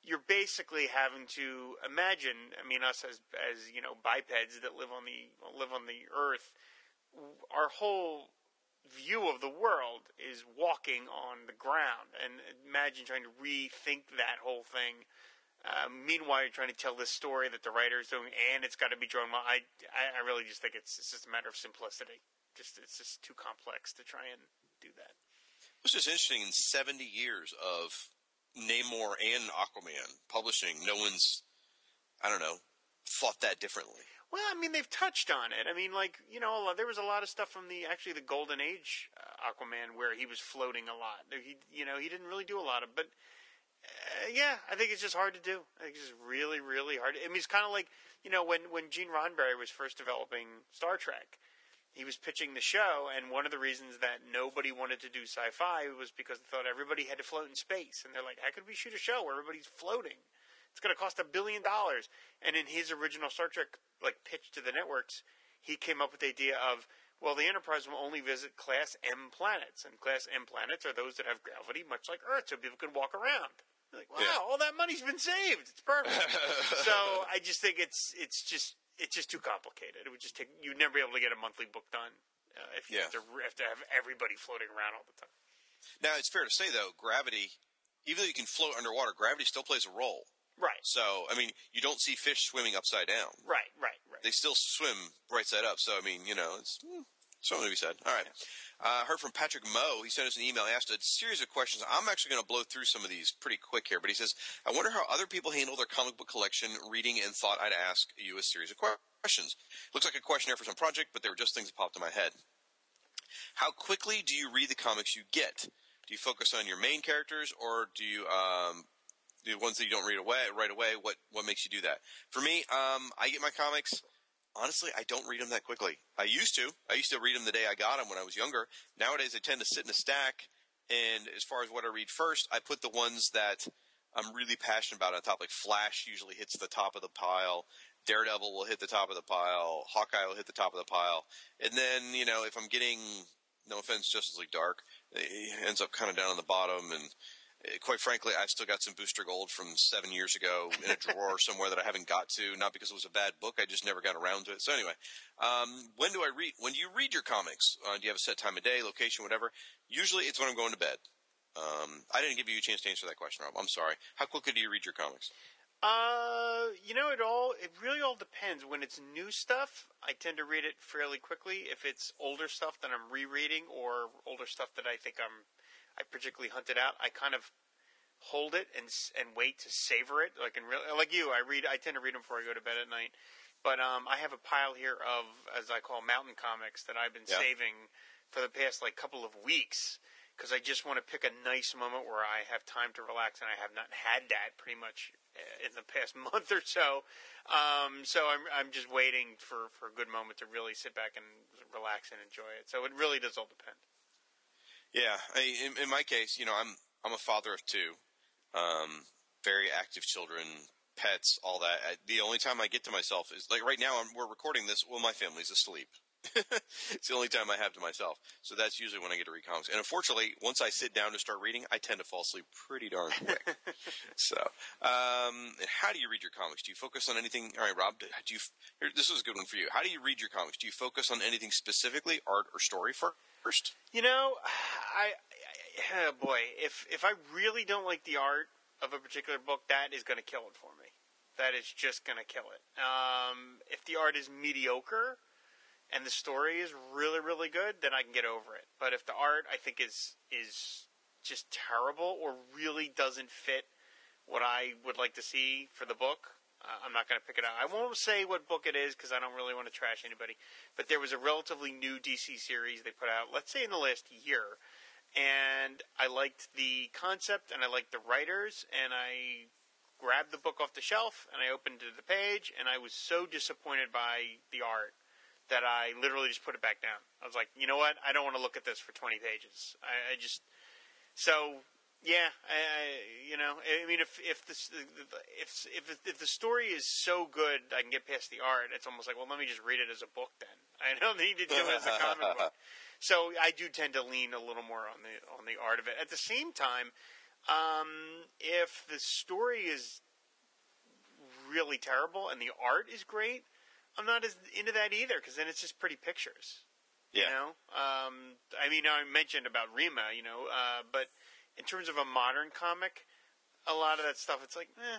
you're basically having to imagine. I mean, us as as you know bipeds that live on the live on the earth, our whole view of the world is walking on the ground, and imagine trying to rethink that whole thing. Uh, meanwhile, you're trying to tell this story that the writer is doing, and it's got to be drawn well. I, I, I really just think it's, it's just a matter of simplicity. Just it's just too complex to try and do that. It's just interesting. In 70 years of Namor and Aquaman publishing, no one's, I don't know, thought that differently. Well, I mean, they've touched on it. I mean, like you know, there was a lot of stuff from the actually the Golden Age uh, Aquaman where he was floating a lot. He, you know, he didn't really do a lot of, but uh, yeah, I think it's just hard to do. I think it's just really, really hard. I mean, it's kind of like you know when when Gene Roddenberry was first developing Star Trek, he was pitching the show, and one of the reasons that nobody wanted to do sci-fi was because they thought everybody had to float in space, and they're like, how could we shoot a show where everybody's floating? It's going to cost a billion dollars. And in his original Star Trek like pitch to the networks, he came up with the idea of well, the Enterprise will only visit Class M planets, and Class M planets are those that have gravity, much like Earth, so people can walk around. You're like, wow, Yeah. all that money's been saved. It's perfect. so I just think it's it's just it's just too complicated. It would just take you'd never be able to get a monthly book done uh, if you Yeah. have, to, have to have everybody floating around all the time. Now, it's fair to say, though, gravity, even though you can float underwater, gravity still plays a role. Right, So, I mean, you don't see fish swimming upside down. right, right, right. They still swim right side up. So, I mean, you know, it's hmm, something to be said. All right. Uh, heard from Patrick Moe. He sent us an email. He asked a series of questions. I'm actually going to blow through some of these pretty quick here, but he says, I wonder how other people handle their comic book collection reading and thought I'd ask you a series of questions. Looks like a questionnaire for some project, but they were just things that popped in my head. How quickly do you read the comics you get? Do you focus on your main characters, or do you um, the ones that you don't read away right away? What what makes you do that? For me, um, I get my comics. Honestly, I don't read them that quickly. I used to. I used to read them the day I got them when I was younger. Nowadays, I tend to sit in a stack. And as far as what I read first, I put the ones that I'm really passionate about on top. Like Flash usually hits the top of the pile. Daredevil will hit the top of the pile. Hawkeye will hit the top of the pile. And then, you know, if I'm getting, no offense, Justice League Dark, it ends up kind of down on the bottom. And quite frankly, I've still got some Booster Gold from seven years ago in a drawer somewhere that I haven't got to. Not because it was a bad book, I just never got around to it. So anyway, um, when do I read? When do you read your comics? Uh, do you have a set time of day, location, whatever? Usually, it's when I'm going to bed. Um, I didn't give you a chance to answer that question, Rob. I'm sorry. How quickly do you read your comics? Uh, you know, it all it really all depends. When it's new stuff, I tend to read it fairly quickly. If it's older stuff that I'm rereading or older stuff that I think I'm I particularly hunt it out, I kind of hold it and and wait to savor it. Like in real, like you, I read. I tend to read them before I go to bed at night. But um, I have a pile here of, as I call, mountain comics that I've been Yeah. saving for the past like couple of weeks because I just want to pick a nice moment where I have time to relax, and I have not had that pretty much uh, in the past month or so. Um, so I'm I'm just waiting for for a good moment to really sit back and relax and enjoy it. So it really does all depend. Yeah, I, in, in my case, you know, I'm I'm a father of two, um, very active children, pets, all that. I, the only time I get to myself is like right now. I'm, we're recording this. Well, my family's asleep. it's the only time I have to myself. So that's usually when I get to read comics. And unfortunately, once I sit down to start reading, I tend to fall asleep pretty darn quick. so, um, how do you read your comics? Do you focus on anything? All right, Rob. Do you? Here, this is a good one for you. How do you read your comics? Do you focus on anything specifically, art or story first? You know, I, I oh boy, if if I really don't like the art of a particular book, that is going to kill it for me. That is just going to kill it. Um, if the art is mediocre and the story is really really good, then I can get over it. But if the art I think is is just terrible or really doesn't fit what I would like to see for the book, uh, I'm not going to pick it up. I won't say what book it is because I don't really want to trash anybody. But there was a relatively new DC series they put out, let's say in the last year, and I liked the concept and I liked the writers, and I grabbed the book off the shelf and I opened to the page, and I was so disappointed by the art that I literally just put it back down. I was like, you know what? I don't want to look at this for 20 pages. I, I just so yeah, I, I, you know, I mean, if if this if if if the story is so good, I can get past the art. It's almost like, well, let me just read it as a book. Then I don't need to do it as a comic book. So I do tend to lean a little more on the on the art of it. At the same time, um, if the story is really terrible and the art is great, I'm not as into that either because then it's just pretty pictures. Yeah. You know, um, I mean, I mentioned about Rima, you know, uh, but in terms of a modern comic, a lot of that stuff, it's like, eh,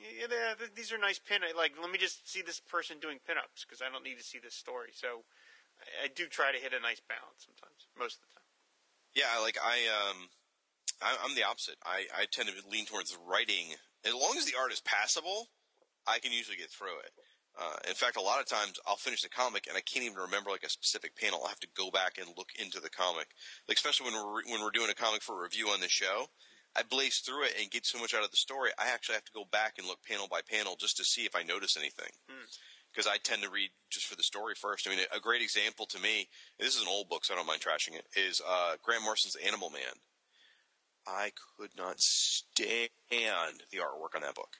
yeah, yeah, these are nice pin. Like, let me just see this person doing pinups because I don't need to see this story. So, I, I do try to hit a nice balance sometimes, most of the time. Yeah, like I um, I, I'm the opposite. I I tend to lean towards writing. As long as the art is passable, I can usually get through it. Uh, in fact, a lot of times I'll finish the comic and I can't even remember like a specific panel. I'll have to go back and look into the comic. Like especially when we're when we're doing a comic for review on the show, I blaze through it and get so much out of the story. I actually have to go back and look panel by panel just to see if I notice anything. Because I tend to read just for the story first. I mean, a great example to me, this is an old book, so I don't mind trashing it, is uh, Grant Morrison's Animal Man. I could not stand the artwork on that book.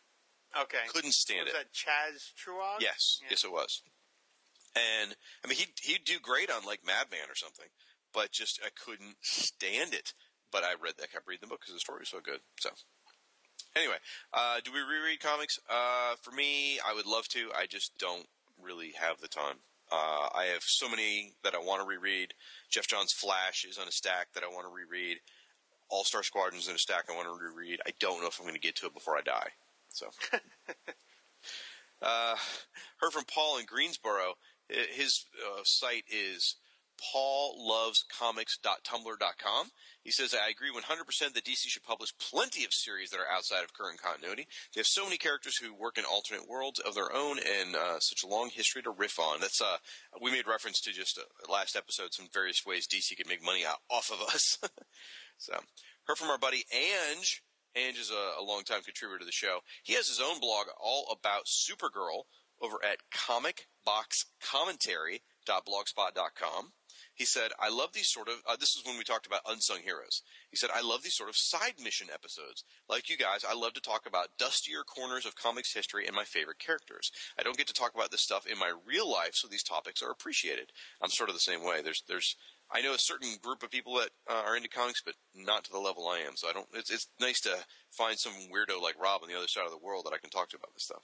Okay. Couldn't stand was it. that Chas Truog? Yes, Yeah. yes, it was. And I mean, he'd he'd do great on like Madman or something, but just I couldn't stand it. But I read, that I kept reading the book because the story was so good. So anyway, uh, do we reread comics? Uh, for me, I would love to. I just don't really have the time. Uh, I have so many that I want to reread. Geoff Johns' Flash is on a stack that I want to reread. All Star Squadron's in a stack I want to reread. I don't know if I'm going to get to it before I die. So, uh, heard from Paul in Greensboro. His uh, site is paullovescomics.tumblr.com. He says, I agree 100% that DC should publish plenty of series that are outside of current continuity. They have so many characters who work in alternate worlds of their own and uh, such a long history to riff on. That's uh, We made reference to just uh, last episode some various ways DC could make money off of us. so, heard from our buddy Ange. Ange is a, a longtime contributor to the show. He has his own blog all about Supergirl over at comicboxcommentary.blogspot.com. He said, I love these sort of, uh, this is when we talked about unsung heroes. He said, I love these sort of side mission episodes. Like you guys, I love to talk about dustier corners of comics history and my favorite characters. I don't get to talk about this stuff in my real life, so these topics are appreciated. I'm sort of the same way. There's, there's, I know a certain group of people that uh, are into comics, but not to the level I am. So I don't. It's it's nice to find some weirdo like Rob on the other side of the world that I can talk to about this stuff.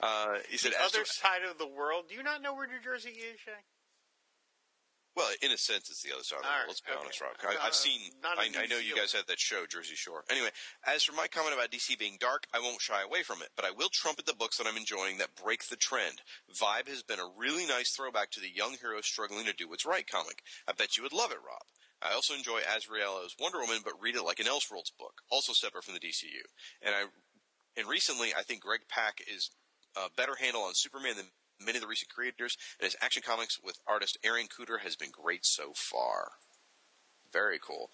Uh, he said, the "As to- other side of the world. Do you not know where New Jersey is, Shag? Well, in a sense, it's the other side of the world. right, Let's be okay. honest, Rob. Uh, I, I've seen. I, I, know you guys had that show, Jersey Shore. Anyway, as for my comment about DC being dark, I won't shy away from it, but I will trumpet the books that I'm enjoying that break the trend. Vibe has been a really nice throwback to the young hero struggling to do what's right comic. I bet you would love it, Rob. I also enjoy Azzarello's Wonder Woman, but read it like an Elseworlds book, also separate from the DCU. And I, and recently, I think Greg Pak is a better handle on Superman than many of the recent creators, and his Action Comics with artist Aaron Kuder has been great so far. Very cool.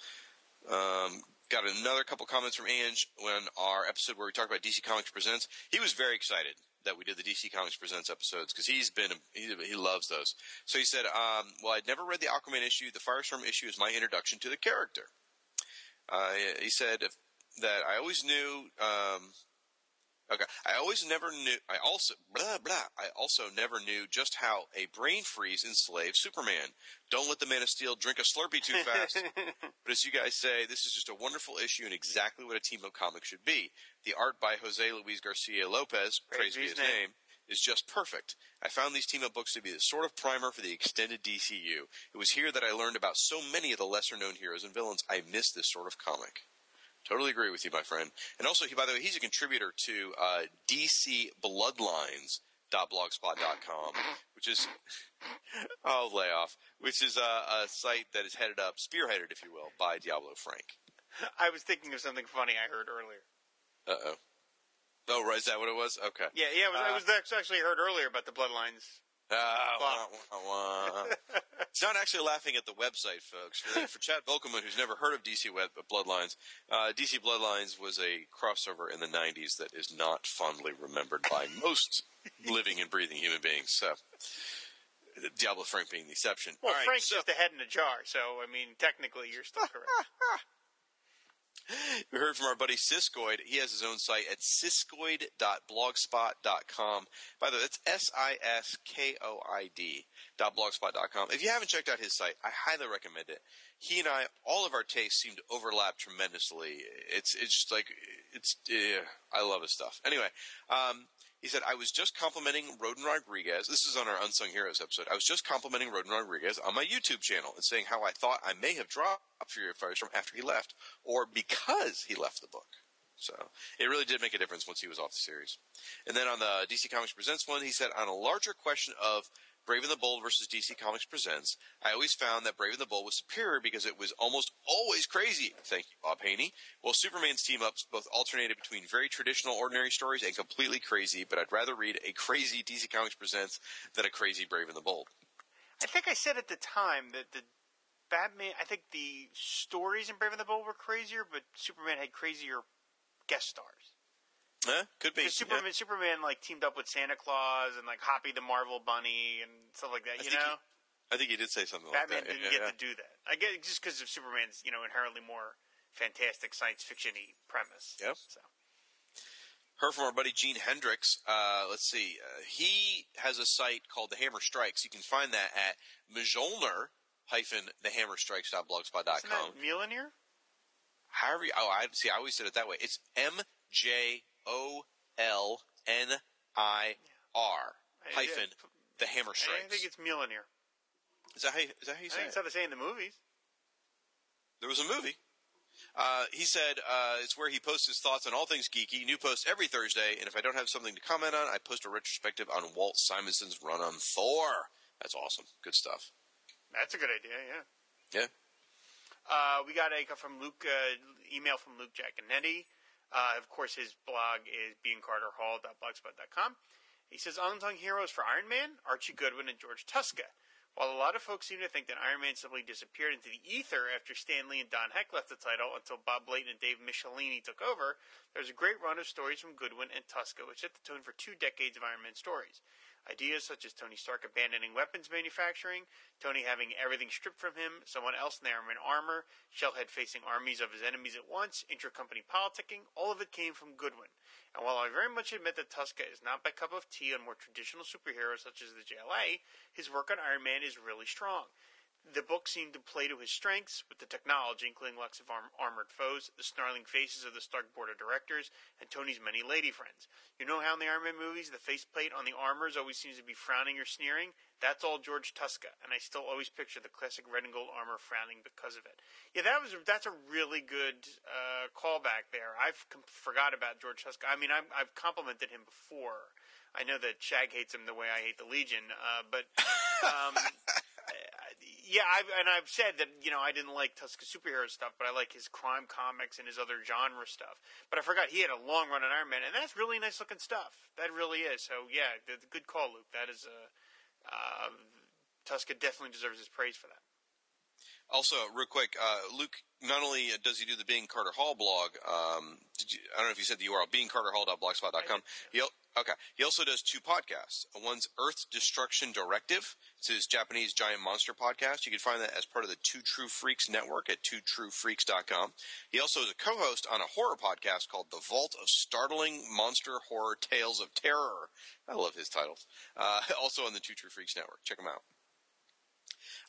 Um, got another couple comments from Ange when our episode where we talked about DC Comics Presents. He was very excited that we did the DC Comics Presents episodes because he's been he, he loves those. So he said, um, "Well, I'd never read the Aquaman issue. The Firestorm issue is my introduction to the character." Uh, he said that I always knew. Um, Okay. I always never knew. I also blah blah. I also never knew just how a brain freeze enslaved Superman. Don't let the Man of Steel drink a Slurpee too fast. but as you guys say, this is just a wonderful issue and exactly what a team up comic should be. The art by Jose Luis Garcia Lopez, praise be his name, is just perfect. I found these team up books to be the sort of primer for the extended DCU. It was here that I learned about so many of the lesser known heroes and villains. I miss this sort of comic. Totally agree with you, my friend. And also, he, by the way, he's a contributor to uh, DCBloodlines.blogspot.com, which is oh, lay off, which is a, a site that is headed up, spearheaded, if you will, by Diabolu Frank. I was thinking of something funny I heard earlier. Uh oh. Oh, right, is that what it was? Okay. Yeah, yeah, it was, Uh, it was actually heard earlier about the bloodlines. Ah, wah, wah, wah. It's not actually laughing at the website, folks. For, for Chad Volkelman, who's never heard of DC Web, Bloodlines, uh, DC Bloodlines was a crossover in the 90s that is not fondly remembered by most living and breathing human beings. So, Diabolu Frank being the exception. Well, All right, Frank's so- just a head in a jar, so I mean, technically, you're still correct. We heard from our buddy Siskoid. He has his own site at siskoid.blogspot.com. By the way, that's S-I-S-K-O-I-D dot blogspot.com. If you haven't checked out his site, I highly recommend it. He and I, all of our tastes seem to overlap tremendously. It's, it's just like, it's, yeah, I love his stuff. Anyway, um, he said, I was just complimenting Rodin Rodriguez. This is on our Unsung Heroes episode. I was just complimenting Rodin Rodriguez on my YouTube channel and saying how I thought I may have dropped Fury of Firestorm after he left, or because he left the book. So it really did make a difference once he was off the series. And then on the DC Comics Presents one, he said, on a larger question of Brave and the Bold versus DC Comics Presents, I always found that Brave and the Bold was superior because it was almost always crazy. Thank you, Bob Haney. Well, Superman's team ups both alternated between very traditional, ordinary stories and completely crazy, but I'd rather read a crazy DC Comics Presents than a crazy Brave and the Bold. I think I said at the time that the Batman. I think the stories in Brave and the Bold were crazier, but Superman had crazier guest stars. Huh? Could be. Because Superman, Superman like teamed up with Santa Claus and like Hoppy the Marvel Bunny and stuff like that. I You know, I think he did say something Batman like that. didn't Yeah, get yeah. to do that. I guess just because of Superman's you know inherently more fantastic science fiction-y premise. Yep. So Heard from our buddy Gene Hendricks. Uh, let's see. Uh, he has a site called The Hammer Strikes. You can find that at Mjolnir hyphen thehammerstrikes.blogspot.com. isn't that Mjolnir? However, you, oh, I see. I always said it that way. It's M J O L N I R I- hyphen the Hammer I think it's Mjolnir. Is that how you, is that how you I say think it? it's how they say in the movies. There was a movie. Uh, he said uh, it's where he posts his thoughts on all things geeky. New post every Thursday, and if I don't have something to comment on, I post a retrospective on Walt Simonson's run on Thor. That's awesome. Good stuff. That's a good idea. Yeah. Yeah. Uh, we got a from Luke uh, email from Luke Jaconetti. Uh, of course, his blog is beingcarterhall.blogspot.com. He says unsung heroes for Iron Man: Archie Goodwin and George Tuska. While a lot of folks seem to think that Iron Man simply disappeared into the ether after Stan Lee and Don Heck left the title until Bob Layton and Dave Michelinie took over, there's a great run of stories from Goodwin and Tuska, which set the tone for two decades of Iron Man stories. Ideas such as Tony Stark abandoning weapons manufacturing, Tony having everything stripped from him, someone else in the Iron Man armor, Shellhead facing armies of his enemies at once, intra-company politicking, all of it came from Goodwin. And while I very much admit that Tuska is not my cup of tea on more traditional superheroes such as the JLA, his work on Iron Man is really strong. The book seemed to play to his strengths with the technology, including lots of arm- armored foes, the snarling faces of the Stark board of directors, and Tony's many lady friends. You know how in the Iron Man movies the faceplate on the armors always seems to be frowning or sneering? That's all George Tuska, and I still always picture the classic red and gold armor frowning because of it. Yeah, that was that's a really good uh, callback there. I've com- forgot about George Tuska. I mean, i I've complimented him before. I know that Shag hates him the way I hate the Legion, uh, but um, yeah, I've, and I've said that you know I didn't like Tuska superhero stuff, but I like his crime comics and his other genre stuff. But I forgot he had a long run on Iron Man, and that's really nice looking stuff. That really is. So yeah, the, good call, Luke. That is a uh, Tuska definitely deserves his praise for that. Also, real quick, uh, Luke. Not only does he do the Being Carter Hall blog, um, you, I don't know if you said the URL, beingcarterhall.blogspot.com. He, okay. He also does two podcasts. One's Earth Destruction Directive. It's his Japanese giant monster podcast. You can find that as part of the Two True Freaks network at twotruefreaks.com. He also is a co-host on a horror podcast called The Vault of Startling Monster Horror Tales of Terror. I love his titles. Uh, also on the Two True Freaks network. Check him out.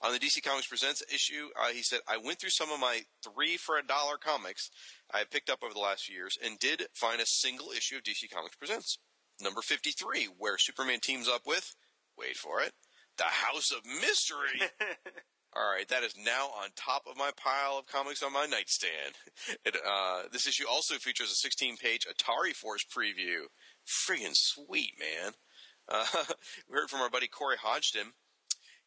On the DC Comics Presents issue, uh, he said, I went through some of my three for a dollar comics I have picked up over the last few years and did find a single issue of DC Comics Presents. Number 53, where Superman teams up with, wait for it, the House of Mystery. All right, that is now on top of my pile of comics on my nightstand. It, uh, this issue also features a 16-page Atari Force preview. Friggin' sweet, man. Uh, we heard from our buddy Corey Hodgdon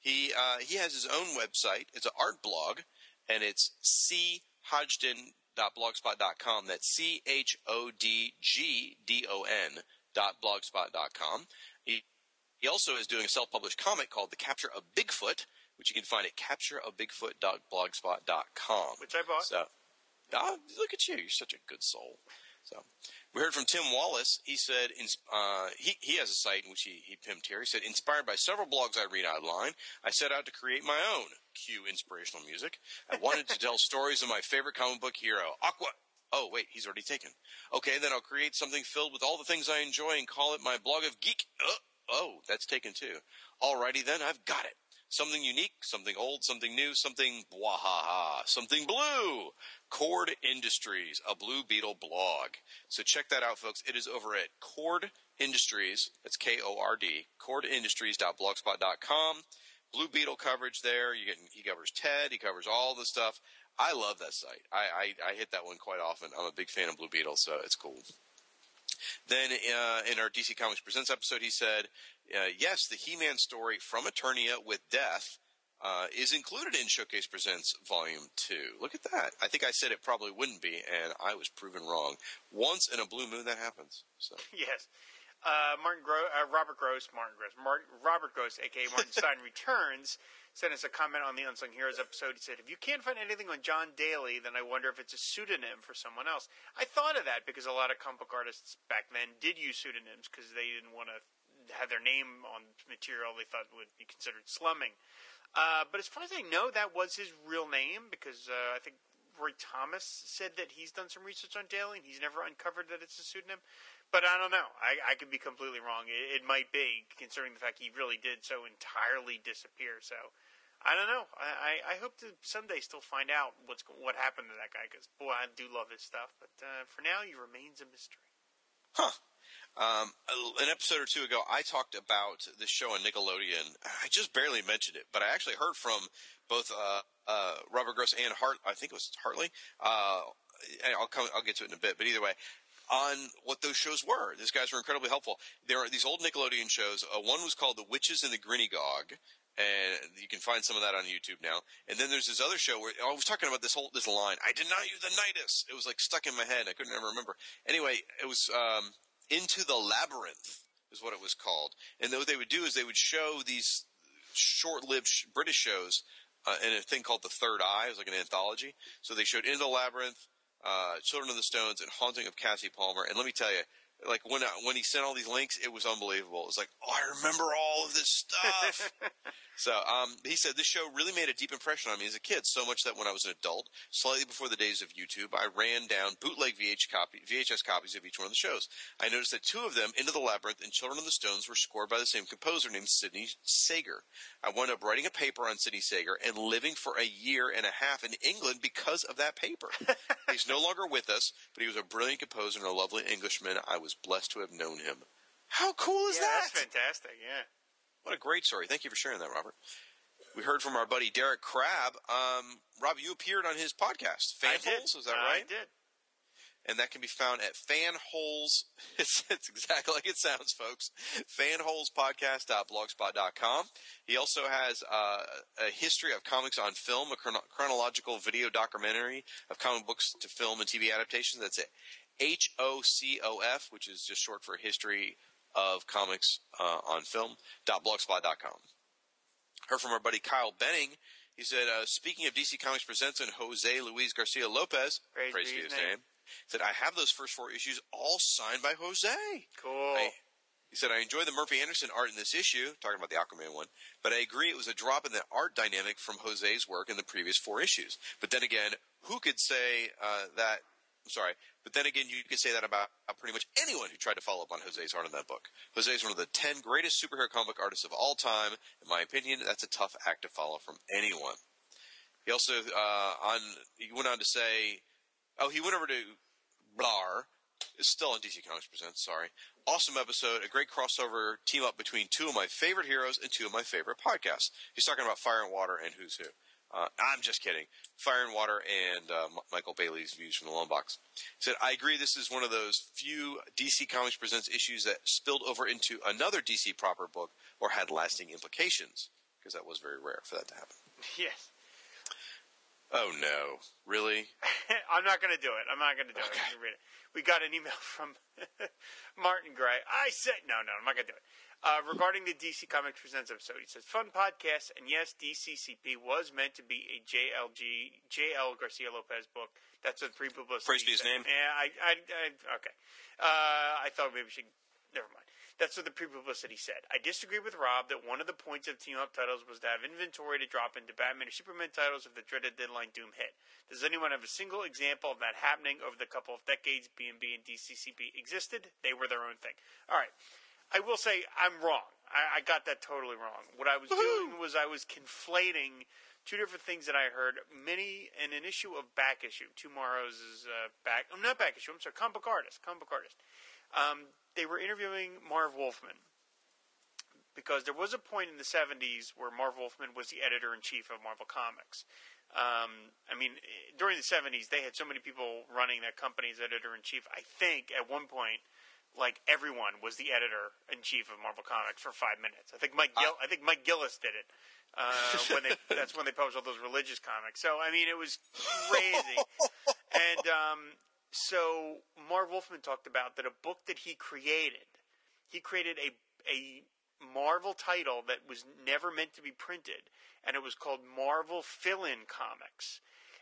he uh, he has his own website. It's an art blog, and it's c chodgdon.blogspot.com. That's c h o d g d o n dot blogspot.com. He he also is doing a self-published comic called The Capture of Bigfoot, which you can find at captureofbigfoot.blogspot.com. Which I bought. So, oh, look at you! You're such a good soul. So, we heard from Tim Wallace. He said uh, he he has a site in which he, he pimped here. He said, inspired by several blogs I read online, I set out to create my own. Cue inspirational music. I wanted to tell stories of my favorite comic book hero, Aqua. Oh wait, he's already taken. Okay, then I'll create something filled with all the things I enjoy and call it my blog of geek. Uh, oh, that's taken too. Alrighty then, I've got it. Something unique, something old, something new, something bwahaha, something blue. Kord Industries, a Blue Beetle blog. So check that out, folks. It is over at Kord Industries. That's K O R D. KordIndustries.blogspot.com. Blue Beetle coverage there. You he covers Ted. He covers all the stuff. I love that site. I, I, I hit that one quite often. I'm a big fan of Blue Beetle, so it's cool. Then uh, in our DC Comics Presents episode, he said, uh, "Yes, the He-Man story from Eternia with Death." uh, is included in Showcase Presents Volume 2. Look at that. I think I said it probably wouldn't be, and I was proven wrong. Once in a blue moon, that happens. So Yes. Uh, Martin Gro- uh, Robert Gross, Martin Gross, Martin, Robert Gross, aka Martin Stein, returns. Sent us a comment on the Unsung Heroes episode. He said, "If you can't find anything on John Daly, then I wonder if it's a pseudonym for someone else." I thought of that because a lot of comic book artists back then did use pseudonyms because they didn't want to have their name on material they thought would be considered slumming. Uh, but as far as I know, that was his real name because uh, I think Roy Thomas said that he's done some research on Daly and he's never uncovered that it's a pseudonym. But I don't know. I, I could be completely wrong. It, it might be, considering the fact he really did so entirely disappear. So I don't know. I, I, I hope to someday still find out what's what happened to that guy because boy, I do love his stuff. But uh, for now, he remains a mystery. Huh. Um, an episode or two ago, I talked about the show on Nickelodeon. I just barely mentioned it, but I actually heard from both uh, uh, Robert Gross and Hart. I think it was Hartley. Uh, I'll come. I'll get to it in a bit. But either way, on what those shows were, these guys were incredibly helpful. There are these old Nickelodeon shows. Uh, one was called The Witches and the Grinnygog. And you can find some of that on YouTube now. And then there's this other show where I was talking about this whole this line. I deny you the nidus. It was like stuck in my head. I couldn't ever remember. Anyway, it was um, into the Labyrinth is what it was called. And what they would do is they would show these short-lived sh- British shows uh, in a thing called the Third Eye. It was like an anthology. So they showed Into the Labyrinth, uh, Children of the Stones, and Haunting of Cassie Palmer. And let me tell you, like when I, when he sent all these links, it was unbelievable. It was like, oh, I remember all of this stuff. so um, he said this show really made a deep impression on me as a kid, so much that when I was an adult, slightly before the days of YouTube, I ran down bootleg VH copy, VHS copies of each one of the shows. I noticed that two of them, Into the Labyrinth and Children of the Stones, were scored by the same composer named Sidney Sager. I wound up writing a paper on Sidney Sager and living for a year and a half in England because of that paper. He's no longer with us, but he was a brilliant composer and a lovely Englishman. I was blessed to have known him. How cool is yeah, that? That's fantastic. Yeah. What a great story. Thank you for sharing that, Robert. We heard from our buddy Derek Crabb. Um, Rob, you appeared on his podcast. Fanholes, is that right? I did. And that can be found at Fanholes. It's, it's exactly like it sounds, folks. Fanholespodcast.blogspot.com. He also has uh, a history of comics on film, a chrono- chronological video documentary of comic books to film and TV adaptations. That's it. H O C O F, which is just short for History of Comics uh, on Film. Dot blogspot.com. Heard from our buddy Kyle Benning. He said, uh, speaking of DC Comics Presents and Jose Luis Garcia Lopez, Praise be his name. name, said, I have those first four issues all signed by Jose. Cool. I, he said, I enjoy the Murphy Anderson art in this issue, talking about the Aquaman one, but I agree it was a drop in the art dynamic from Jose's work in the previous four issues. But then again, who could say uh, that? I'm sorry, but then again, you could say that about pretty much anyone who tried to follow up on Jose's art in that book. Jose is one of the 10 greatest superhero comic artists of all time. In my opinion, that's a tough act to follow from anyone. He also, uh, on, he went on to say, oh, he went over to Blar. It's still on DC Comics Presents, sorry. Awesome episode, a great crossover team up between two of my favorite heroes and two of my favorite podcasts. He's talking about Fire and Water and Who's Who. Uh, I'm just kidding. Fire and Water and uh, Michael Bailey's views from the Long Box. He said, I agree this is one of those few DC Comics Presents issues that spilled over into another DC proper book or had lasting implications, because that was very rare for that to happen. Yes. Oh no. Really? I'm not going to do it. I'm not going to do it. Read it. We got an email from Martin Gray. I said, no, no, I'm not going to do it. Uh, regarding the DC Comics Presents episode, he says, fun podcast, and yes, DCCP was meant to be a JLG, JL Garcia Lopez book. That's a pre-publicity. Praise be his name. Yeah, I, I, I okay. Uh, I thought maybe we should, never mind. That's what the pre-publicity said. I disagree with Rob that one of the points of team-up titles was to have inventory to drop into Batman or Superman titles if the dreaded deadline Doom hit. Does anyone have a single example of that happening over the couple of decades B&B and DCCP existed? They were their own thing. All right. I will say I'm wrong. I, I got that totally wrong. What I was doing was I was conflating two different things that I heard. Many in an issue of back issue. Tomorrow's is uh, back. I'm not back issue. I'm sorry. Comic book artist. Comic book artist. Um, they were interviewing Marv Wolfman because there was a point in the 70s where Marv Wolfman was the editor in chief of Marvel Comics. Um, I mean, during the 70s, they had so many people running that company as editor in chief. I think at one point, like everyone was the editor in chief of Marvel Comics for five minutes. I think Mike Gill, I think Mike Gillis did it. Uh, when they, that's when they published all those religious comics. So I mean, it was crazy. and um, so Marv Wolfman talked about that a book that he created, he created a a Marvel title that was never meant to be printed, and it was called Marvel Fill-In Comics.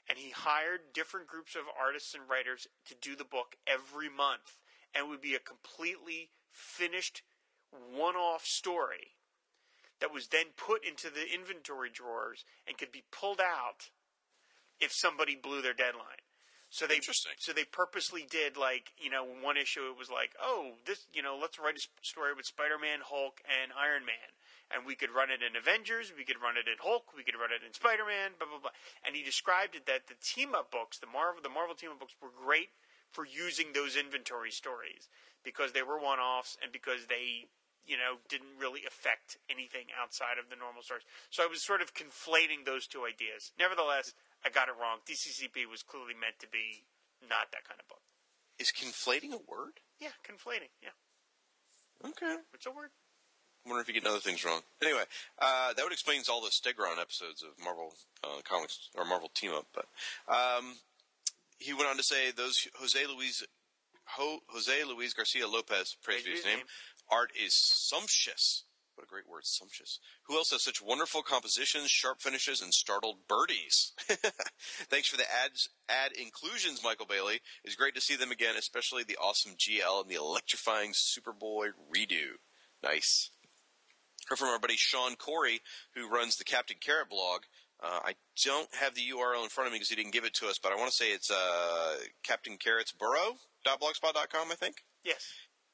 And he hired different groups of artists and writers to do the book every month, and would be a completely finished one-off story that was then put into the inventory drawers and could be pulled out if somebody blew their deadline. So they Interesting. so they purposely did like you know one issue it was like oh this you know let's write a story with Spider Man, Hulk, and Iron Man, and we could run it in Avengers, we could run it in Hulk, we could run it in Spider Man, blah blah blah. And he described it that the team up books, the Marvel the Marvel team up books were great for using those inventory stories because they were one offs and because they you know didn't really affect anything outside of the normal stories. So I was sort of conflating those two ideas. Nevertheless, I got it wrong. DCCP was clearly meant to be not that kind of book. Is conflating a word? Yeah, conflating. Yeah, Okay. it's a word. I wonder if you get other things wrong. Anyway, uh, that would explains all the Stegron episodes of Marvel uh, comics or Marvel Team Up. But um, he went on to say those Jose Luis Ho, Jose Luis Garcia Lopez, praise be his name, art is sumptuous. What a great word, sumptuous. Who else has such wonderful compositions, sharp finishes, and startled birdies? Thanks for the ads, ad inclusions, Michael Bailey. It's great to see them again, especially the awesome GL and the electrifying Superboy redo. Nice. Heard from our buddy Sean Corey, who runs the Captain Carrot blog. Uh, I don't have the URL in front of me because he didn't give it to us, but I want to say it's uh, Captain Carrot's Burrow.blogspot.com, I think. Yes.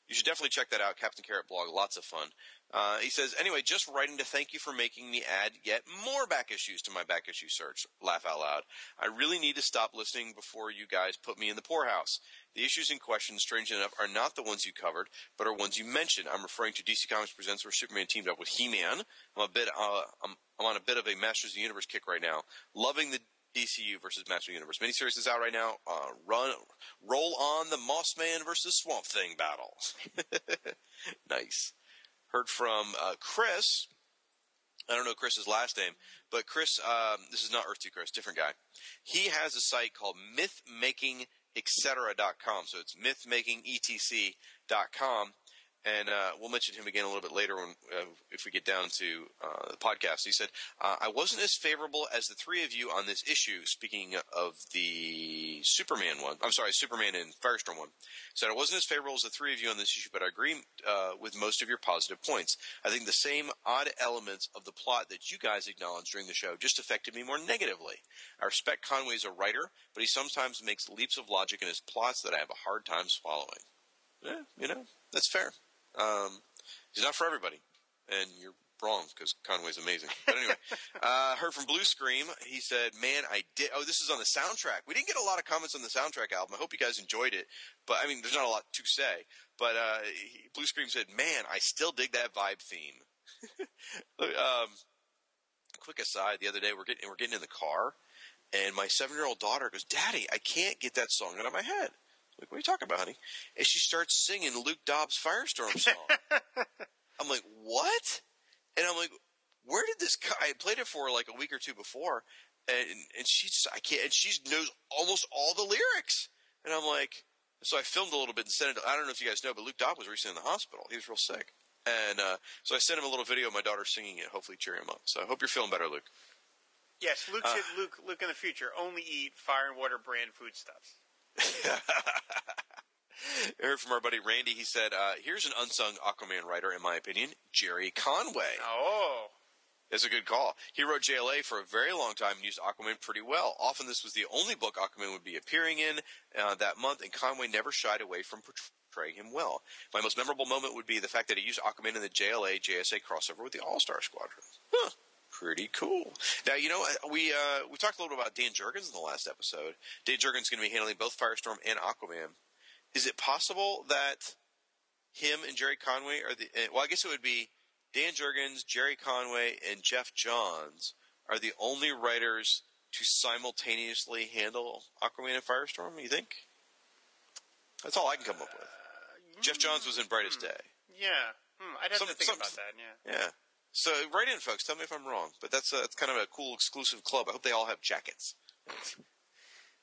You should definitely check that out, Captain Carrot blog. Lots of fun. Uh, he says, anyway, just writing to thank you for making me add yet more back issues to my back issue search. Laugh out loud. I really need to stop listening before you guys put me in the poorhouse. The issues in question, strange enough, are not the ones you covered, but are ones you mentioned. I'm referring to DC Comics Presents where Superman teamed up with He-Man. I'm a bit, uh, I'm, I'm on a bit of a Masters of the Universe kick right now. Loving the DCU versus Master Universe miniseries is out right now. Uh, run, roll on the Mossman versus Swamp Thing battle. nice. Heard from uh, Chris. I don't know Chris's last name, but Chris. Um, this is not Earth Two Chris, different guy. He has a site called MythMakingEtc.com. So it's MythMakingEtc.com and uh, we'll mention him again a little bit later when uh, if we get down to uh, the podcast. He said, uh, "I wasn't as favorable as the three of you on this issue." Speaking of the Superman one, I'm sorry, Superman and Firestorm one. Said I wasn't as favorable as the three of you on this issue, but I agree uh, with most of your positive points. I think the same odd elements of the plot that you guys acknowledged during the show just affected me more negatively. I respect Conway as a writer, but he sometimes makes leaps of logic in his plots that I have a hard time swallowing. Yeah, you know, that's fair. Um, he's not for everybody, and you're wrong because Conway's amazing. But anyway, uh, heard from Blue Scream. He said, "Man, I did. Oh, this is on the soundtrack. We didn't get a lot of comments on the soundtrack album. I hope you guys enjoyed it. But I mean, there's not a lot to say. But uh, he, Blue Scream said, "Man, I still dig that vibe theme." um, quick aside: the other day we're getting we're getting in the car, and my seven year old daughter goes, "Daddy, I can't get that song out of my head." Like, what are you talking about, honey? And she starts singing Luke Daab's Firestorm song. I'm like, what? And I'm like, where did this? Co-? I played it for her like a week or two before, and and she just I can't, and she knows almost all the lyrics. And I'm like, so I filmed a little bit and sent it. I don't know if you guys know, but Luke Daab was recently in the hospital. He was real sick, and uh, so I sent him a little video of my daughter singing it. Hopefully, cheer him up. So I hope you're feeling better, Luke. Yes, Luke should Luke Luke in the future only eat fire and water brand foodstuffs. I heard from our buddy Randy. He said, uh, "Here's an unsung Aquaman writer, in my opinion, Gerry Conway." Oh, That's a good call. He wrote JLA for a very long time and used Aquaman pretty well. Often, this was the only book Aquaman would be appearing in uh, that month, and Conway never shied away from portraying him well. My most memorable moment would be the fact that he used Aquaman in the JLA JSA crossover with the All Star Squadron. Huh. Pretty cool. Now you know we uh, we talked a little bit about Dan Jurgens in the last episode. Dan Jurgens is going to be handling both Firestorm and Aquaman. Is it possible that him and Gerry Conway are the? uh, Well, I guess it would be Dan Jurgens, Gerry Conway, and Geoff Johns are the only writers to simultaneously handle Aquaman and Firestorm. You think? That's all I can come up with. Geoff Johns was in Brightest Day. yeah. Hmm, I'd have Some- to think some- about that. Yeah. Yeah. So write in, folks. Tell me if I'm wrong, but that's uh, that's kind of a cool exclusive club. I hope they all have jackets.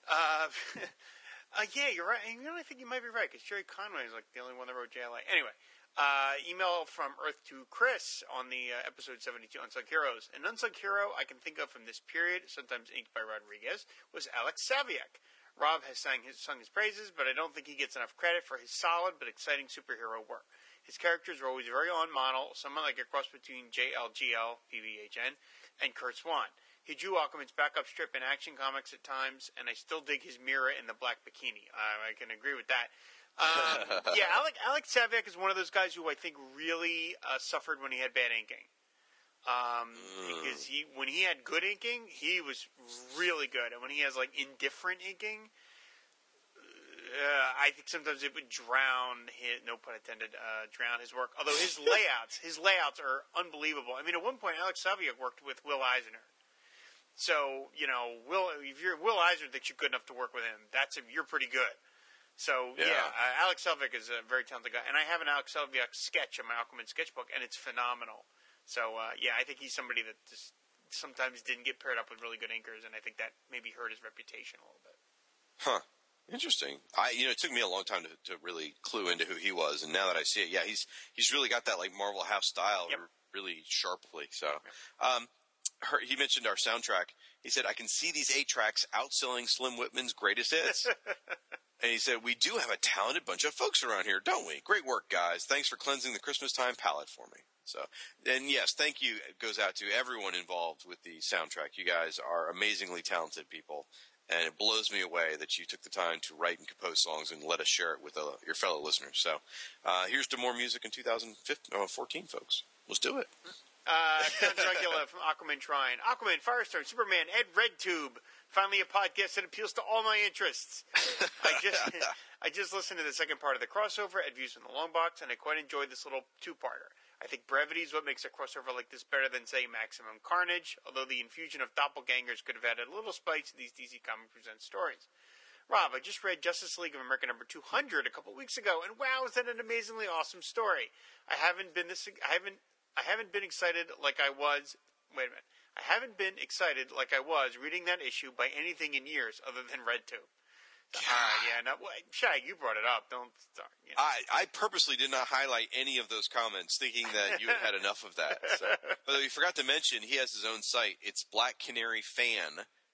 Uh, uh, yeah, you're right. And you know, I think you might be right because Gerry Conway is like the only one that wrote JLA. Anyway, uh, email from Earth Two Chris on the uh, episode 72 Unsung Heroes. An unsung hero I can think of from this period, sometimes inked by Rodriguez, was Alex Saviuk. Rob has sang his, sung his praises, but I don't think he gets enough credit for his solid but exciting superhero work. His characters are always very on model, somewhat like a cross between JLGL, PVHN, and Curt Swan. He drew Aquaman's backup strip in Action Comics at times, and I still dig his Mera in the black bikini. Uh, I can agree with that. Um, yeah, Alec, Alex Saviuk is one of those guys who I think really uh, suffered when he had bad inking. Um, because he, when he had good inking, he was really good, and when he has like indifferent inking, uh, I think sometimes it would drown his, no pun intended, uh, drown his work. Although his layouts, his layouts are unbelievable. I mean, at one point, Alex Saviuk worked with Will Eisner. So, you know, Will, if you're Will Eisner thinks you're good enough to work with him, that's a, you're pretty good. So, yeah, Yeah. uh, Alex Saviuk is a very talented guy. And I have an Alex Saviuk sketch in my Aquaman sketchbook, and it's phenomenal. So, uh, yeah, I think he's somebody that just sometimes didn't get paired up with really good inkers, and I think that maybe hurt his reputation a little bit. Huh. Interesting. I, you know, it took me a long time to, to really clue into who he was, and now that I see it, yeah, he's he's really got that like Marvel half style. It really sharply. So, um, her, he mentioned our soundtrack. He said, "I can see these eight tracks outselling Slim Whitman's greatest hits." and he said, "We do have a talented bunch of folks around here, don't we? Great work, guys. Thanks for cleansing the Christmas time palette for me." So, and yes, thank you goes out to everyone involved with the soundtrack. You guys are amazingly talented people, and it blows me away that you took the time to write and compose songs and let us share it with uh, your fellow listeners. So, uh, here's to more music in 2014, folks. Let's do it. Uh, Count Dracula from Aquaman Shrine. Aquaman, Firestorm, Superman, Ed RedTube. Finally, a podcast that appeals to all my interests. I just, I just listened to the second part of the crossover at Views from the Long Box, and I quite enjoyed this little two-parter. I think brevity is what makes a crossover like this better than, say, Maximum Carnage, although the infusion of doppelgangers could have added a little spice to these DC Comics Presents stories. Rob, I just read Justice League of America number 200 a couple weeks ago, and wow, is that an amazingly awesome story. I haven't been this, I haven't, I haven't been excited like I was, wait a minute. I haven't been excited like I was reading that issue by anything in years other than RedTube. Uh, yeah, no, well, Shag, you brought it up. Don't. Sorry, you know. I, I purposely did not highlight any of those comments, thinking that you had had enough of that. So. But we forgot to mention he has his own site. It's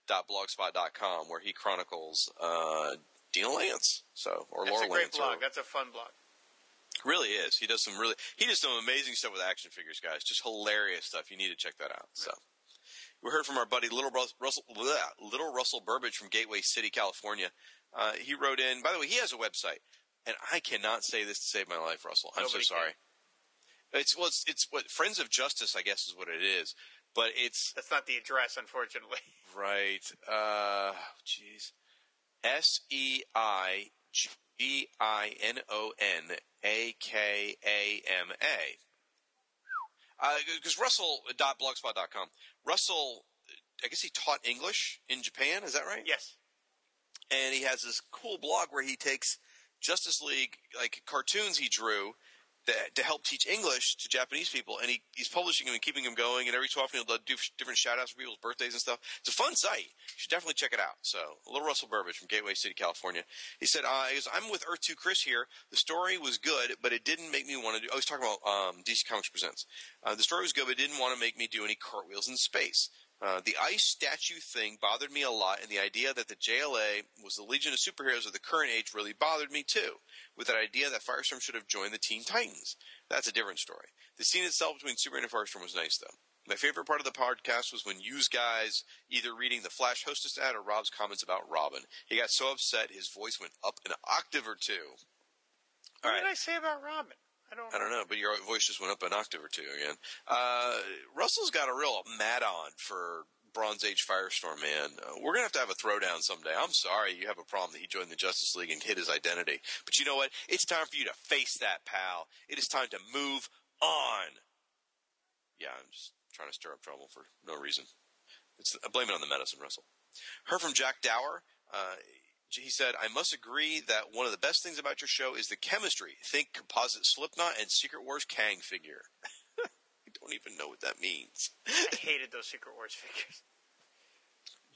blackcanaryfan.blogspot.com, where he chronicles uh, Dinah Lance. So or Laura. That's Laura a great Lance. blog. Or, That's a fun blog. really is. He does some really. He does some amazing stuff with action figures, guys. Just hilarious stuff. You need to check that out. So. We heard from our buddy Little Russell, Little Russell Burbage from Gateway City, California. Uh, he wrote in. By the way, he has a website, and I cannot say this to save my life, Russell. I'm Nobody so sorry. It's well, it's, it's what Friends of Justice, I guess, is what it is. But it's That's not the address, unfortunately. right. Uh, jeez. S E I G I N O N A K A M A. Because Russell.blogspot.com. Russell, I guess he taught English in Japan. Is that right? Yes. And he has this cool blog where he takes Justice League like cartoons he drew that, to help teach English to Japanese people, and he, he's publishing them and keeping them going. And every so often he'll do different shout outs for people's birthdays and stuff. It's a fun site. You should definitely check it out. So, a Little Russell Burbage from Gateway City, California. He said, uh, he goes, "I'm with Earth Two Chris here. The story was good, but it didn't make me want to do." I was talking about um, DC Comics Presents. Uh, the story was good, but it didn't want to make me do any cartwheels in space. Uh, the ice statue thing bothered me a lot, and the idea that the JLA was the Legion of Superheroes of the current age really bothered me too. With that idea that Firestorm should have joined the Teen Titans. That's a different story. The scene itself between Superman and Firestorm was nice, though. My favorite part of the podcast was when you guys either reading the Flash hostess ad or Rob's comments about Robin. He got so upset his voice went up an octave or two. What All right. did I say about Robin? I don't. I don't know, but your voice just went up an octave or two again. Uh, Russell's got a real mad on for Bronze Age Firestorm, man. Uh, we're gonna have to have a throwdown someday. I'm sorry you have a problem that he joined the Justice League and hid his identity, but you know what? It's time for you to face that, pal. It is time to move on. Yeah, I'm just trying to stir up trouble for no reason. It's I blame it on the medicine, Russell. Heard from Jack Dower. Uh, he said, I must agree that one of the best things about your show is the chemistry. Think composite Slipknot and Secret Wars Kang figure. I don't even know what that means. I hated those Secret Wars figures.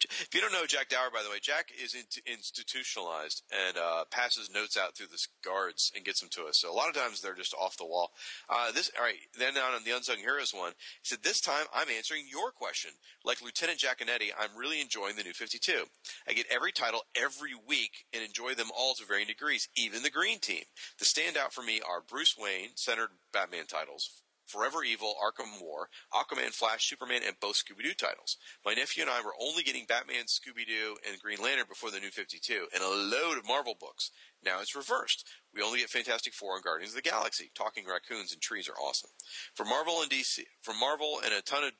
If you don't know Jack Dower, by the way, Jack is in- institutionalized and uh, passes notes out through the guards and gets them to us. So a lot of times they're just off the wall. Uh, this, all right. Then on the Unsung Heroes one, he said, "This time I'm answering your question. Like Lieutenant Jaconetti, I'm really enjoying the New 52. I get every title every week and enjoy them all to varying degrees, even the Green Team. The standout for me are Bruce Wayne centered Batman titles." Forever Evil, Arkham War, Aquaman, Flash, Superman, and both Scooby Doo titles. My nephew and I were only getting Batman, Scooby Doo, and Green Lantern before the new 52, and a load of Marvel books. Now it's reversed. We only get Fantastic Four and Guardians of the Galaxy. Talking raccoons and trees are awesome. For Marvel and DC, for Marvel and a ton of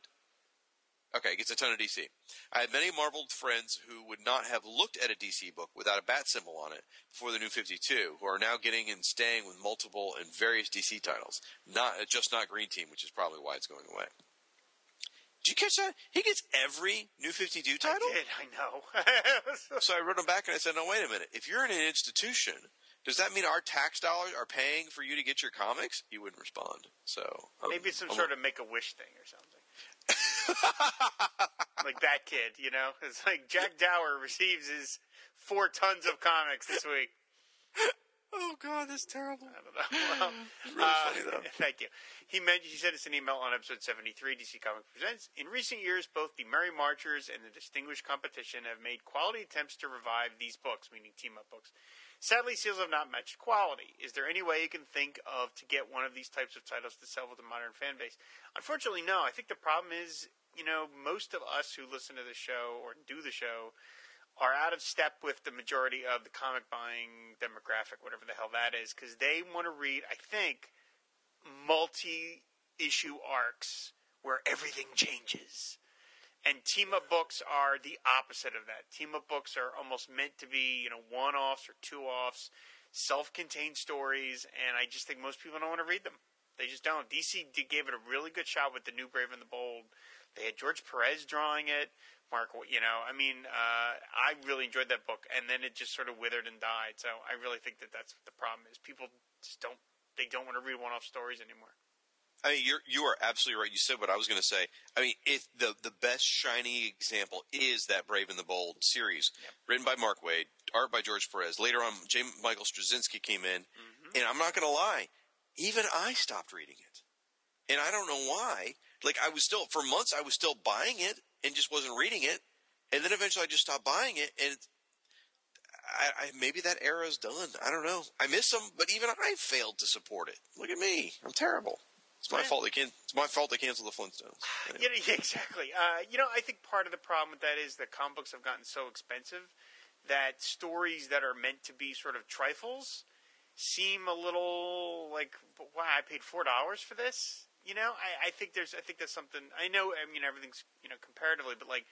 Okay, it gets a ton of DC. I had many Marvel friends who would not have looked at a DC book without a bat symbol on it before the new 52, who are now getting and staying with multiple and various DC titles. Not just not Green Team, which is probably why it's going away. Did you catch that? He gets every new 52 title? I did. I know. So I wrote him back and I said, "No, wait a minute. If you're in an institution, does that mean our tax dollars are paying for you to get your comics?" He wouldn't respond. So um, Maybe it's some I'm- sort of make a wish thing or something. like that kid, you know? It's like Jack Dower receives his four tons of comics this week. Oh God, that's terrible. I don't know. Well, Really uh, funny, though. Thank you. He mentioned he sent us an email on episode seventy three. DC Comics presents. In recent years, both the Merry Marchers and the Distinguished Competition have made quality attempts to revive these books, meaning team up books. Sadly, sales have not matched quality. Is there any way you can think of to get one of these types of titles to sell with a modern fan base? Unfortunately, no. I think the problem is, you know, most of us who listen to the show or do the show are out of step with the majority of the comic buying demographic, whatever the hell that is, because they want to read, I think, multi issue arcs where everything changes. And team up books are the opposite of that. Team up books are almost meant to be, you know, one offs or two offs, self contained stories, and I just think most people don't want to read them. They just don't. DC gave it a really good shot with the new Brave and the Bold. They had George Perez drawing it. Mark, you know, I mean, uh, I really enjoyed that book, and then it just sort of withered and died. So I really think that that's what the problem is. People just don't they don't want to read one-off stories anymore. I mean, you're you are absolutely right. You said what I was going to say. I mean, if the the best shining example is that Brave and the Bold series, written by Mark Waid, art by George Perez. Later on, J. Michael Straczynski came in, mm-hmm. and I'm not going to lie, even I stopped reading it, and I don't know why. Like I was still for months, I was still buying it and just wasn't reading it, and then eventually I just stopped buying it, and I, I maybe that era's done. I don't know. I miss them, but even I failed to support it. Look at me, I'm terrible. It's my Yeah. fault they can. It's my fault they canceled the Flintstones. You yeah, exactly. Uh, you know, I think part of the problem with that is that comic books have gotten so expensive that stories that are meant to be sort of trifles seem a little like, wow, I paid four dollars for this. You know, I, I think there's, I think there's something. I know, I mean, everything's you know comparatively, but like,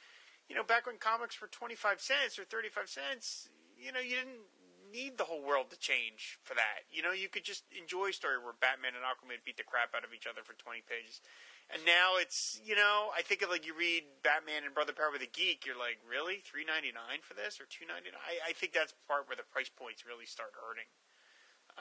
you know, back when comics were twenty five cents or thirty five cents, you know, you didn't need the whole world to change for that. You know, you could just enjoy a story where Batman and Aquaman beat the crap out of each other for 20 pages. And now it's, you know, I think of like you read Batman and Brother Power with a Geek, you're like, really? 3.99 for this or 2.99? I, I think that's part where the price points really start hurting.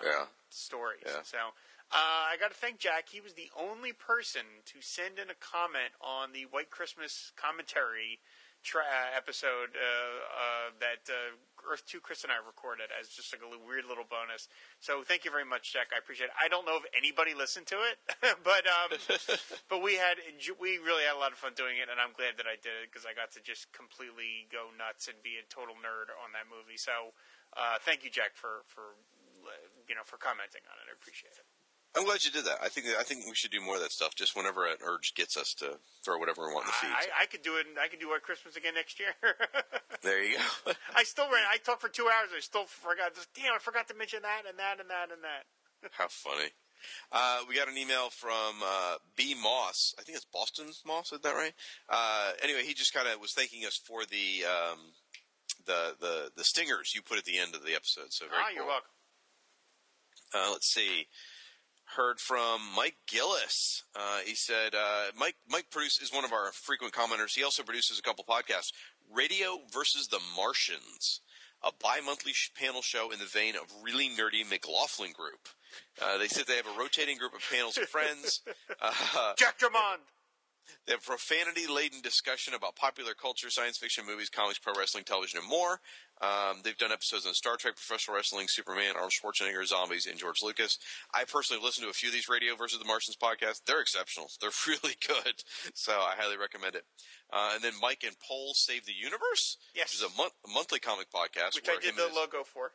um, Yeah. Stories. Yeah. So, uh, I got to thank Jack. He was the only person to send in a comment on the White Christmas commentary tra- uh, episode uh, uh, that uh, Earth Two Chris and I recorded as just like a little, weird little bonus. So thank you very much, Jack. I appreciate it. I don't know if anybody listened to it, but um, but we had we really had a lot of fun doing it, and I'm glad that I did it because I got to just completely go nuts and be a total nerd on that movie. So uh, thank you, Jack, for for you know for commenting on it. I appreciate it. I'm glad you did that. I think I think we should do more of that stuff. Just whenever an urge gets us to throw whatever we want in the feed. I, I could do it. I could do White Christmas again next year. there you go. I still ran. I talked for two hours. I still forgot. Just, damn, I forgot to mention that and that and that and that. How funny. Uh, we got an email from uh, B. Moss. I think it's Boston Moss. Is that right? Uh, anyway, he just kind of was thanking us for the um, the the the stingers you put at the end of the episode. So very ah, cool. you're welcome. Uh, let's see. Heard from Mike Gillis. Uh, he said uh, Mike Mike produce, is one of our frequent commenters. He also produces a couple podcasts. Radio versus the Martians, a bi-monthly sh- panel show in the vein of really nerdy McLaughlin Group. Uh, they said they have a rotating group of panels of friends. Uh, Jack Drummond. They have profanity-laden discussion about popular culture, science fiction, movies, comics, pro wrestling, television, and more. Um, they've done episodes on Star Trek, professional wrestling, Superman, Arnold Schwarzenegger, zombies, and George Lucas. I personally listened to a few of these Radio versus the Martians podcasts. They're exceptional. They're really good. So I highly recommend it. Uh, and then Mike and Paul Save the Universe, Yes. which is a, a monthly comic podcast. Which I did the his- logo for.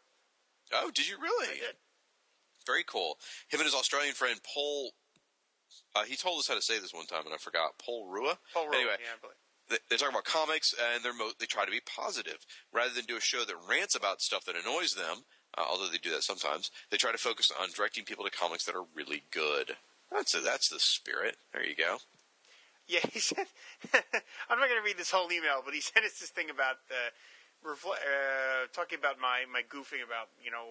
Oh, did you really? I did. Very cool. Him and his Australian friend Paul. Uh, he told us how to say this one time, and I forgot. Paul Rua. Paul Rowe. Anyway, Yeah, I believe. they, they talk about comics, and they're mo- they try to be positive rather than do a show that rants about stuff that annoys them. Uh, although they do that sometimes, they try to focus on directing people to comics that are really good. That's a, that's the spirit. There you go. Yeah, he said. I'm not going to read this whole email, but he sent us this thing about uh, refle- uh, talking about my my goofing about you know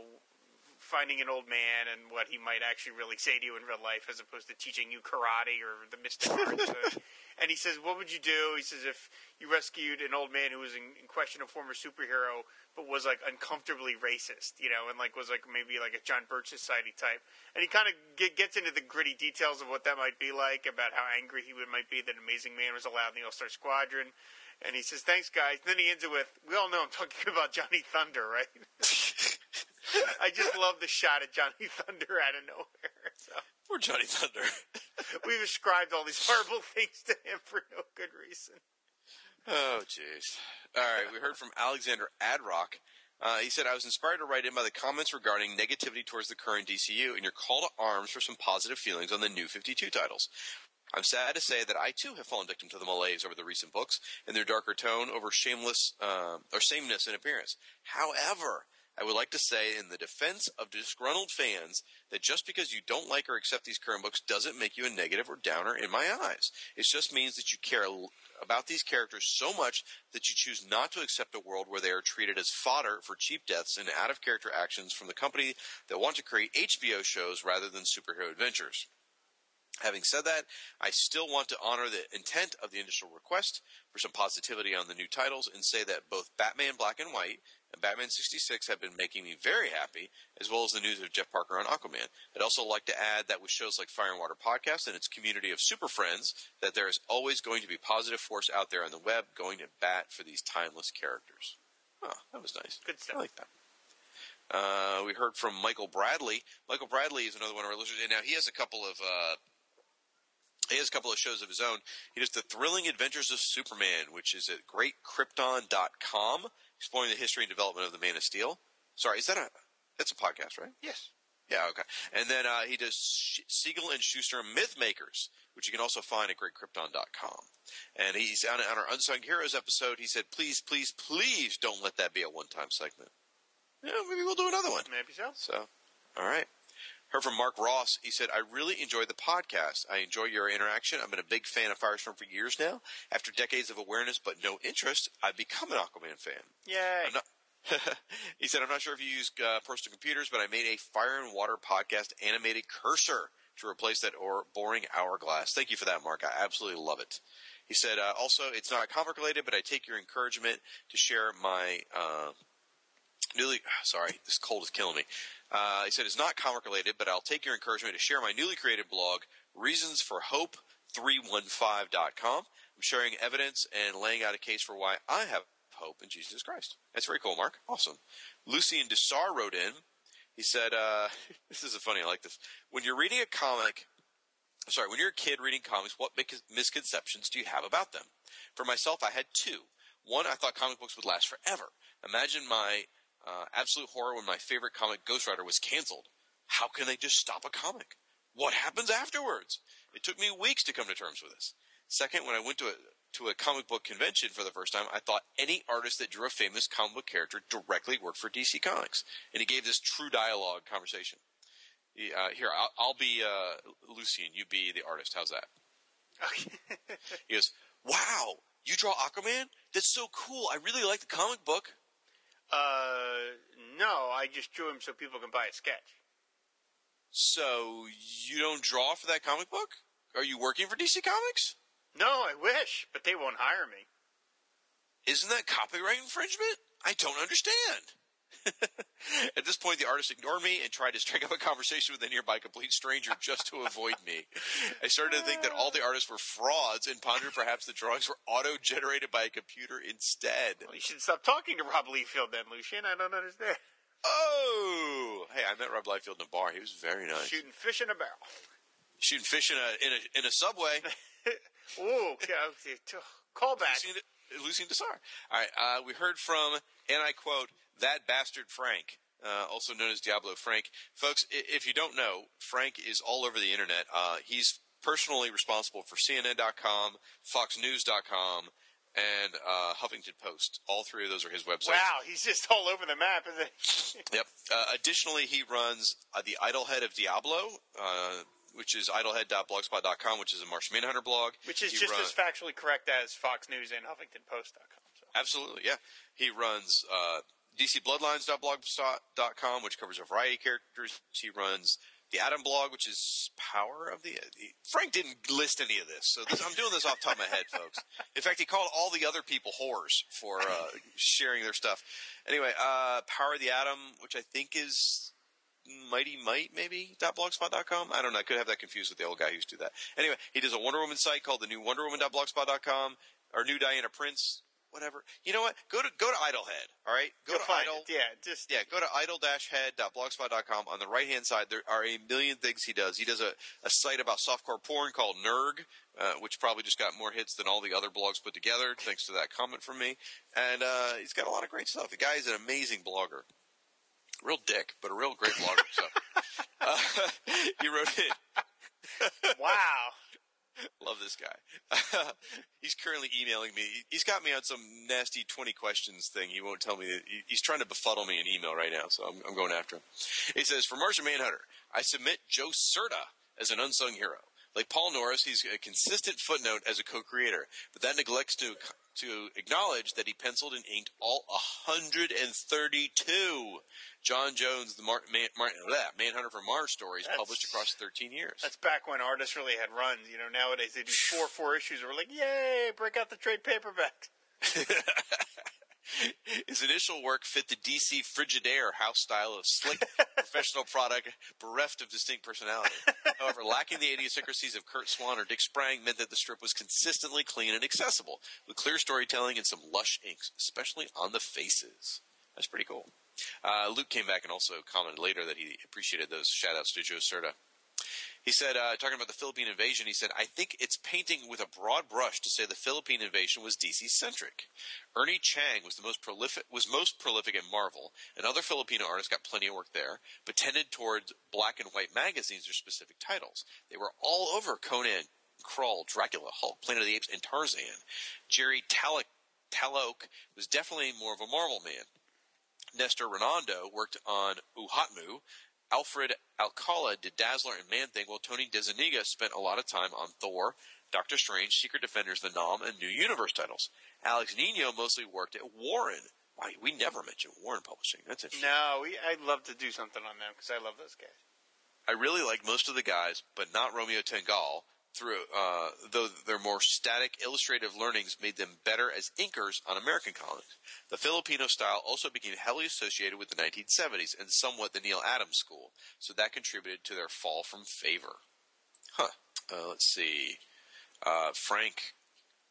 finding an old man and what he might actually really say to you in real life, as opposed to teaching you karate or the mystic arts. And he says, "What would you do?" He says, "If you rescued an old man who was in, in question a former superhero, but was like uncomfortably racist, you know, and like was like maybe like a John Birch Society type." And he kind of get, gets into the gritty details of what that might be like, about how angry he would might be that Amazing Man was allowed in the All Star Squadron. And he says, "Thanks, guys." And then he ends it with, "We all know I'm talking about Johnny Thunder, right?" I just love the shot of Johnny Thunder out of nowhere. So Poor Johnny Thunder. we've ascribed all these horrible things to him for no good reason. Oh, jeez. All right, we heard from Alexander Adrock. Uh, he said, I was inspired to write in by the comments regarding negativity towards the current DCU and your call to arms for some positive feelings on the new 52 titles. I'm sad to say that I too have fallen victim to the malaise over the recent books and their darker tone over shameless uh, or sameness in appearance. However, I would like to say in the defense of disgruntled fans that just because you don't like or accept these current books doesn't make you a negative or downer in my eyes. It just means that you care about these characters so much that you choose not to accept a world where they are treated as fodder for cheap deaths and out of character actions from the company that want to create HBO shows rather than superhero adventures. Having said that, I still want to honor the intent of the initial request for some positivity on the new titles and say that both Batman Black and White and Batman 66 have been making me very happy, as well as the news of Jeff Parker on Aquaman. I'd also like to add that with shows like Fire and Water Podcast and its community of super friends, that there is always going to be positive force out there on the web going to bat for these timeless characters. Oh, that was nice. Good stuff. I like that. Uh, we heard from Michael Bradley. Michael Bradley is another one of our listeners, and now he has a couple of uh, he has a couple of shows of his own. He does the Thrilling Adventures of Superman, which is at greatkrypton.com, exploring the history and development of the Man of Steel. Sorry, is that a that's a podcast, right? Yes. Yeah, okay. And then uh, he does Sh- Siegel and Shuster Myth Makers, which you can also find at greatkrypton.com. And he's on, on our Unsung Heroes episode. He said, "Please, please, please, don't let that be a one-time segment. Yeah, maybe we'll do another one. Maybe so. So, all right." Heard from Mark Ross. He said, I really enjoy the podcast. I enjoy your interaction. I've been a big fan of Firestorm for years now. After decades of awareness but no interest, I've become an Aquaman fan. Yay. He said, I'm not sure if you use uh, personal computers, but I made a Fire and Water podcast animated cursor to replace that or boring hourglass. Thank you for that, Mark. I absolutely love it. He said, uh, also, it's not comic related, but I take your encouragement to share my uh, newly. Sorry, this cold is killing me. Uh, he said, it's not comic related, but I'll take your encouragement to share my newly created blog, Reasons for Hope 315.com. I'm sharing evidence and laying out a case for why I have hope in Jesus Christ. That's very cool, Mark. Awesome. Lucian Dessar wrote in. He said, uh, this is funny. I like this. When you're reading a comic, sorry, when you're a kid reading comics, what misconceptions do you have about them? For myself, I had two. One, I thought comic books would last forever. Imagine my uh, absolute horror when my favorite comic, Ghost Rider, was canceled. How can they just stop a comic? What happens afterwards? It took me weeks to come to terms with this. Second, when I went to a to a comic book convention for the first time, I thought any artist that drew a famous comic book character directly worked for DC Comics, and he gave this true dialogue conversation. Uh, here, I'll, I'll be uh, Lucian. You be the artist. How's that? Okay. he goes, "Wow, you draw Aquaman? That's so cool. I really like the comic book." Uh, no, I just drew him so people can buy a sketch. So you don't draw for that comic book? Are you working for DC Comics? No, I wish, but they won't hire me. Isn't that copyright infringement? I don't understand. At this point, the artist ignored me and tried to strike up a conversation with a nearby complete stranger just to avoid me. I started to think that all the artists were frauds and pondered perhaps the drawings were auto-generated by a computer instead. Well, you should stop talking to Rob Liefeld then, Lucian. I don't understand. Oh, hey, I met Rob Liefeld in a bar. He was very nice. Shooting fish in a barrel. Shooting fish in a in a, in a subway. Ooh, call back. Lucien, Lucien Dessar. All right, uh, we heard from, and I quote, that bastard Frank, uh, also known as Diabolu Frank. Folks, if you don't know, Frank is all over the internet. Uh, he's personally responsible for CNN.com, FoxNews.com, and uh, Huffington Post. All three of those are his websites. Wow, he's just all over the map, isn't he? yep. Uh, additionally, he runs uh, the Idol-Head of Diabolu, uh, which is idol-head.blogspot.com, which is a Martian Manhunter blog. Which is he just run- as factually correct as Fox News and HuffingtonPost.com. So. Absolutely, yeah. He runs uh, DCBloodlines.blogspot.com, which covers a variety of characters. He runs the Atom blog, which is Power of the. Frank didn't list any of this, so this, I'm doing this off top of my head, folks. In fact, he called all the other people whores for uh, sharing their stuff. Anyway, uh, Power of the Atom, which I think is Mighty Might, maybe .blogspot.com. I don't know. I could have that confused with the old guy who used to do that. Anyway, he does a Wonder Woman site called the New Wonder Woman.blogspot.com. Or New Diana Prince. Whatever. You know what? Go to go to Idol-Head. All right, go You'll to Idle. it. Yeah, just Yeah, go to idol-head.blogspot.com. On the right hand side, there are a million things he does. He does a, a site about softcore porn called Nerg, uh, which probably just got more hits than all the other blogs put together, thanks to that comment from me. And uh, he's got a lot of great stuff. The guy is an amazing blogger. Real dick, but a real great blogger. So uh, he wrote it. wow. Love this guy. he's currently emailing me. He's got me on some nasty 20 questions thing. He won't tell me. He's trying to befuddle me in email right now, so I'm, I'm going after him. He says, For Martian Manhunter, I submit Joe Certa as an unsung hero. Like Paul Norris, he's a consistent footnote as a co-creator, but that neglects to to acknowledge that he penciled and inked all 132 J'onn J'onzz, the Mar- Man- Mar- bleh, Manhunter for Mars stories That's- published across 13 years. That's back when artists really had runs. You know, nowadays they do four four issues. and We're like, yay, break out the trade paperback. His initial work fit the DC Frigidaire house style of slick professional product bereft of distinct personality. However, lacking the idiosyncrasies of Curt Swan or Dick Sprang meant that the strip was consistently clean and accessible, with clear storytelling and some lush inks, especially on the faces. That's pretty cool. Uh, Luke came back and also commented later that he appreciated those shout outs to Joe Certa. He said, uh, talking about the Philippine invasion, he said, I think it's painting with a broad brush to say the Philippine invasion was DC centric. Ernie Chan was the most prolific, was most prolific at Marvel, and other Filipino artists got plenty of work there, but tended towards black and white magazines or specific titles. They were all over Conan, Krull, Dracula, Hulk, Planet of the Apes, and Tarzan. Gerry Talaoc, Talaoc was definitely more of a Marvel man. Nestor Redondo worked on Uhatmu. Alfred Alcala did Dazzler and Man Thing, while Tony DeZuniga spent a lot of time on Thor, Doctor Strange, Secret Defenders, The 'Nam, and New Universe titles. Alex Nino mostly worked at Warren. Wow, we never mentioned Warren Publishing. That's interesting. No, we, I'd love to do something on them because I love those guys. I really like most of the guys, but not Romeo Tanghal. Through, uh, though their more static illustrative learnings made them better as inkers on American comics. The Filipino style also became heavily associated with the 1970s and somewhat the Neal Adams school, so that contributed to their fall from favor. Huh. Uh, let's see. Uh, Frank,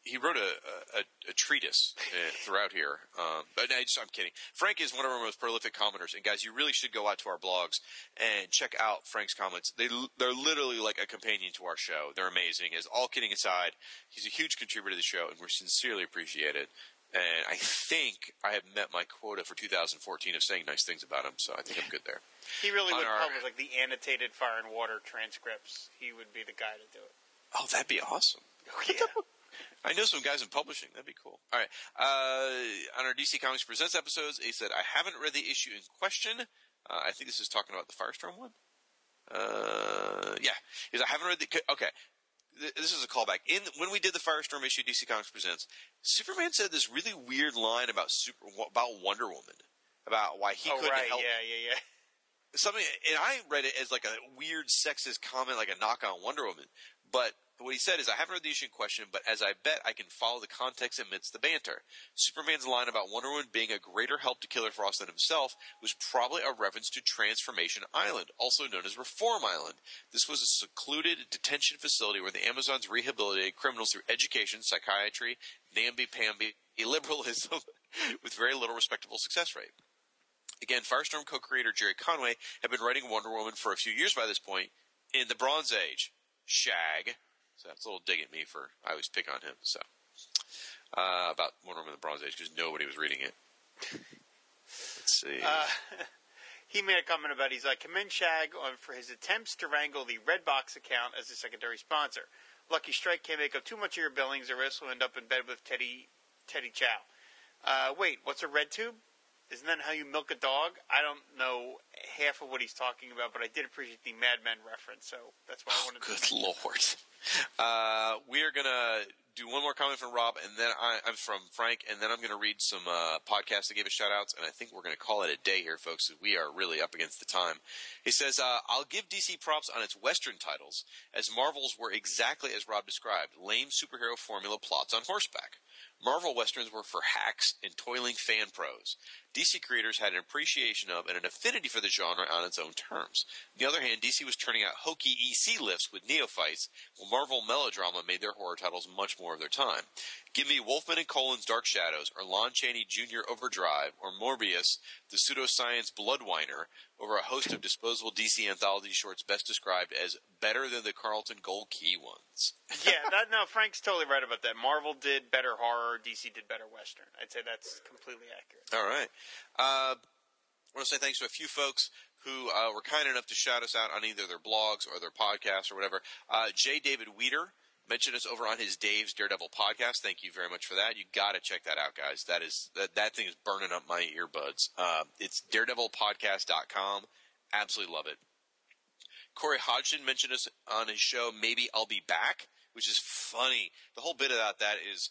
he wrote a, a, a treatise uh, throughout here. Um, but I just, I'm kidding. Frank is one of our most prolific commenters, and guys, you really should go out to our blogs and check out Frank's comments. They they're literally like a companion to our show. They're amazing. As all kidding aside, he's a huge contributor to the show, and we're sincerely appreciate it. And I think I have met my quota for 2014 of saying nice things about him, so I think I'm good there. He really On would our- publish like the annotated Fire and Water transcripts. He would be the guy to do it. Oh, that'd be awesome. yeah. I know some guys in publishing. That'd be cool. All right. Uh, on our DC Comics Presents episodes, he said, I haven't read the issue in question. Uh, I think this is talking about the Firestorm one. Uh, yeah. He said, I haven't read the. Okay. This is a callback. In when we did the Firestorm issue, DC Comics Presents, Superman said this really weird line about super about Wonder Woman, about why he oh, couldn't help. Oh right. help Yeah, yeah, yeah. something, and I read it as like a weird sexist comment, like a knock on Wonder Woman. But what he said is, I haven't read the issue in question, but as I bet I can follow the context amidst the banter. Superman's line about Wonder Woman being a greater help to Killer Frost than himself was probably a reference to Transformation Island, also known as Reform Island. This was a secluded detention facility where the Amazons rehabilitated criminals through education, psychiatry, namby-pamby, illiberalism, with very little respectable success rate. Again, Firestorm co-creator Gerry Conway had been writing Wonder Woman for a few years by this point in the Bronze Age. Shag. That's a little dig at me for I always pick on him. So uh, about Wonder Woman in the Bronze Age because nobody was reading it. Let's see. Uh, he made a comment about he's like commend Shag on for his attempts to wrangle the Redbox account as a secondary sponsor. Lucky Strike can't make up too much of your billings, or else will end up in bed with Teddy Teddy Chaough. Uh, wait, what's a red tube? Isn't that how you milk a dog? I don't know half of what he's talking about, but I did appreciate the Mad Men reference, so that's why I wanted to. Good lord. Uh, we are gonna do one more comment from Rob, and then I, I'm from Frank, and then I'm gonna read some uh, podcasts that gave us shout outs, and I think we're gonna call it a day here, folks. We are really up against the time. He says, uh, "I'll give DC props on its Western titles, as Marvels were exactly as Rob described: lame superhero formula plots on horseback." Marvel Westerns were for hacks and toiling fan pros. DC creators had an appreciation of and an affinity for the genre on its own terms. On the other hand, DC was turning out hokey EC lifts with neophytes, while Marvel melodrama made their horror titles much more of their time. Give me Wolfman and Colan's Dark Shadows, or Lon Chaney Jr. Overdrive, or Morbius, the pseudoscience bloodwiner, over a host of disposable DC anthology shorts best described as better than the Charlton Gold Key ones. yeah, that, no, Frank's totally right about that. Marvel did better horror, DC did better western. I'd say that's completely accurate. All right. Uh, I want to say thanks to a few folks who uh, were kind enough to shout us out on either their blogs or their podcasts or whatever. Uh, J. David Weter mentioned us over on his Dave's Daredevil podcast. Thank you very much for that. You got to check that out, guys. That is that, that thing is burning up my earbuds. Uh, it's daredevilpodcast.com. Absolutely love it. Corey Hodgdon mentioned us on his show. Maybe I'll be back, which is funny. The whole bit about that is,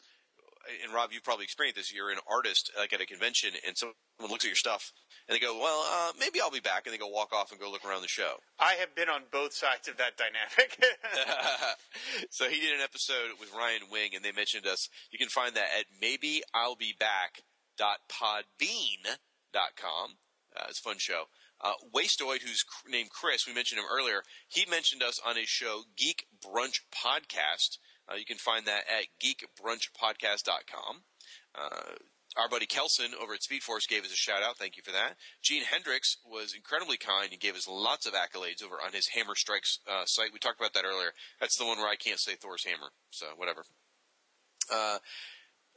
and Rob, you've probably experienced this. You're an artist, like at a convention, and someone looks at your stuff and they go, "Well, uh, maybe I'll be back," and they go walk off and go look around the show. I have been on both sides of that dynamic. so he did an episode with Ryan Wing, and they mentioned us. You can find that at maybe i'll be maybei'llbeback.podbean.com. Uh, it's a fun show. Uh, Wastoid, who's named Chris, we mentioned him earlier. He mentioned us on his show, Geek Brunch Podcast. Uh, you can find that at geekbrunchpodcast.com. Uh, our buddy Kelson over at Speedforce gave us a shout out. Thank you for that. Gene Hendricks was incredibly kind and gave us lots of accolades over on his Hammer Strikes uh, site. We talked about that earlier. That's the one where I can't say Thor's hammer, so whatever. Uh,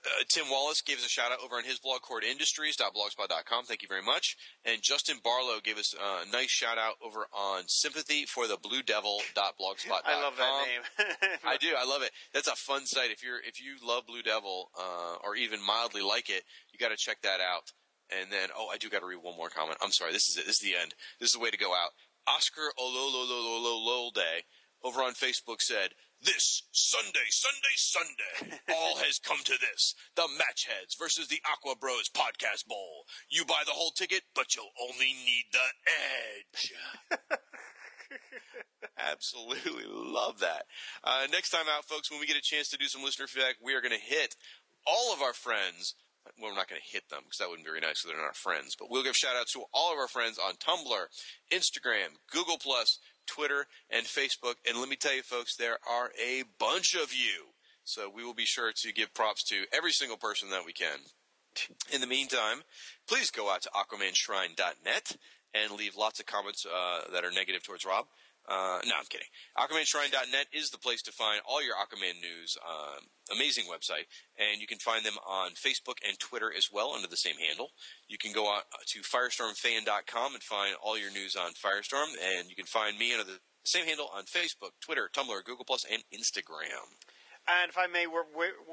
uh, Tim Wallace gave us a shout out over on his blog, kordindustries.blogspot.com. Thank you very much. And Justin Barlow gave us a nice shout out over on sympathy for the blue devil.blogspot.com. I love that name. I do. I love it. That's a fun site. If you're, if you love Blue Devil, uh, or even mildly like it, you got to check that out. And then, oh, I do got to read one more comment. I'm sorry. This is it. This is the end. This is the way to go out. Oscar Olololololol day over on Facebook said, this Sunday, Sunday, Sunday, all has come to this. The Matchheads versus the Aqua Bros Podcast Bowl. You buy the whole ticket, but you'll only need the edge. Absolutely love that. Uh, next time out, folks, when we get a chance to do some listener feedback, we are going to hit all of our friends. Well, we're not going to hit them because that wouldn't be very nice because they're not our friends. But we'll give shout outs to all of our friends on Tumblr, Instagram, Google Plus, Twitter, and Facebook. And let me tell you, folks, there are a bunch of you. So we will be sure to give props to every single person that we can. In the meantime, please go out to AquamanShrine.net and leave lots of comments uh, that are negative towards Rob. Uh, no, I'm kidding. AquamanShrine.net is the place to find all your Aquaman news. Um, amazing website. And you can find them on Facebook and Twitter as well under the same handle. You can go out to firestormfan.com and find all your news on Firestorm. And you can find me under the same handle on Facebook, Twitter, Tumblr, Google, and Instagram. And if I may work,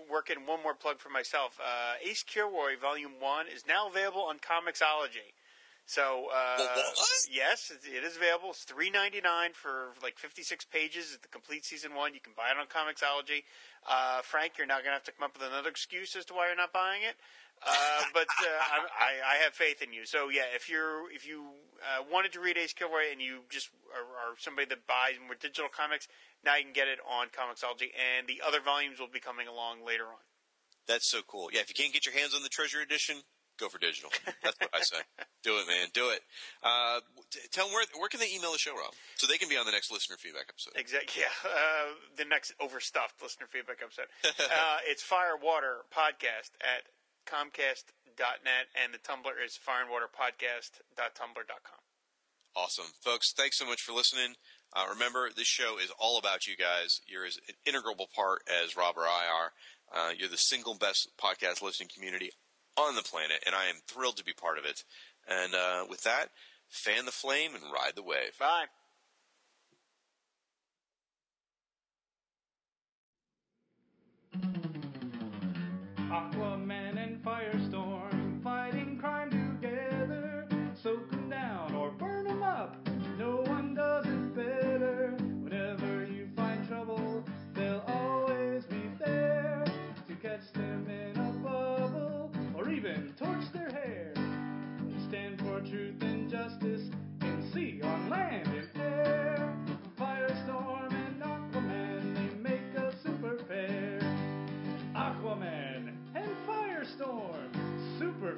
work in one more plug for myself, uh, Ace Kilroy Volume 1 is now available on Comixology. So uh, yes, it is available. It's three ninety nine for like fifty six pages. It's the complete season one. You can buy it on Comixology. Uh, Frank, you're not going to have to come up with another excuse as to why you're not buying it. Uh, but uh, I, I, have faith in you. So yeah, if you're if you uh, wanted to read Ace Kilroy and you just are, are somebody that buys more digital comics, now you can get it on Comixology, and the other volumes will be coming along later on. That's so cool. Yeah, if you can't get your hands on the Treasure Edition, go for digital. That's what I say. Do it, man. Do it. Uh, tell them where where can they email the show, Rob, so they can be on the next listener feedback episode. Exactly. Yeah, uh, the next overstuffed listener feedback episode. uh, it's Firewater Podcast at Comcast.net, and the Tumblr is fireandwaterpodcast.tumblr.com. Awesome, folks. Thanks so much for listening. Uh, remember, this show is all about you guys. You're as an integral part as Rob or I are. Uh, you're the single best podcast listening community on the planet, and I am thrilled to be part of it. And uh, with that, fan the flame and ride the wave. Bye.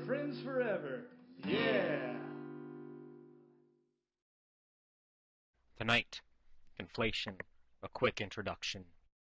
Friends forever. Yeah! Tonight, inflation, a quick introduction.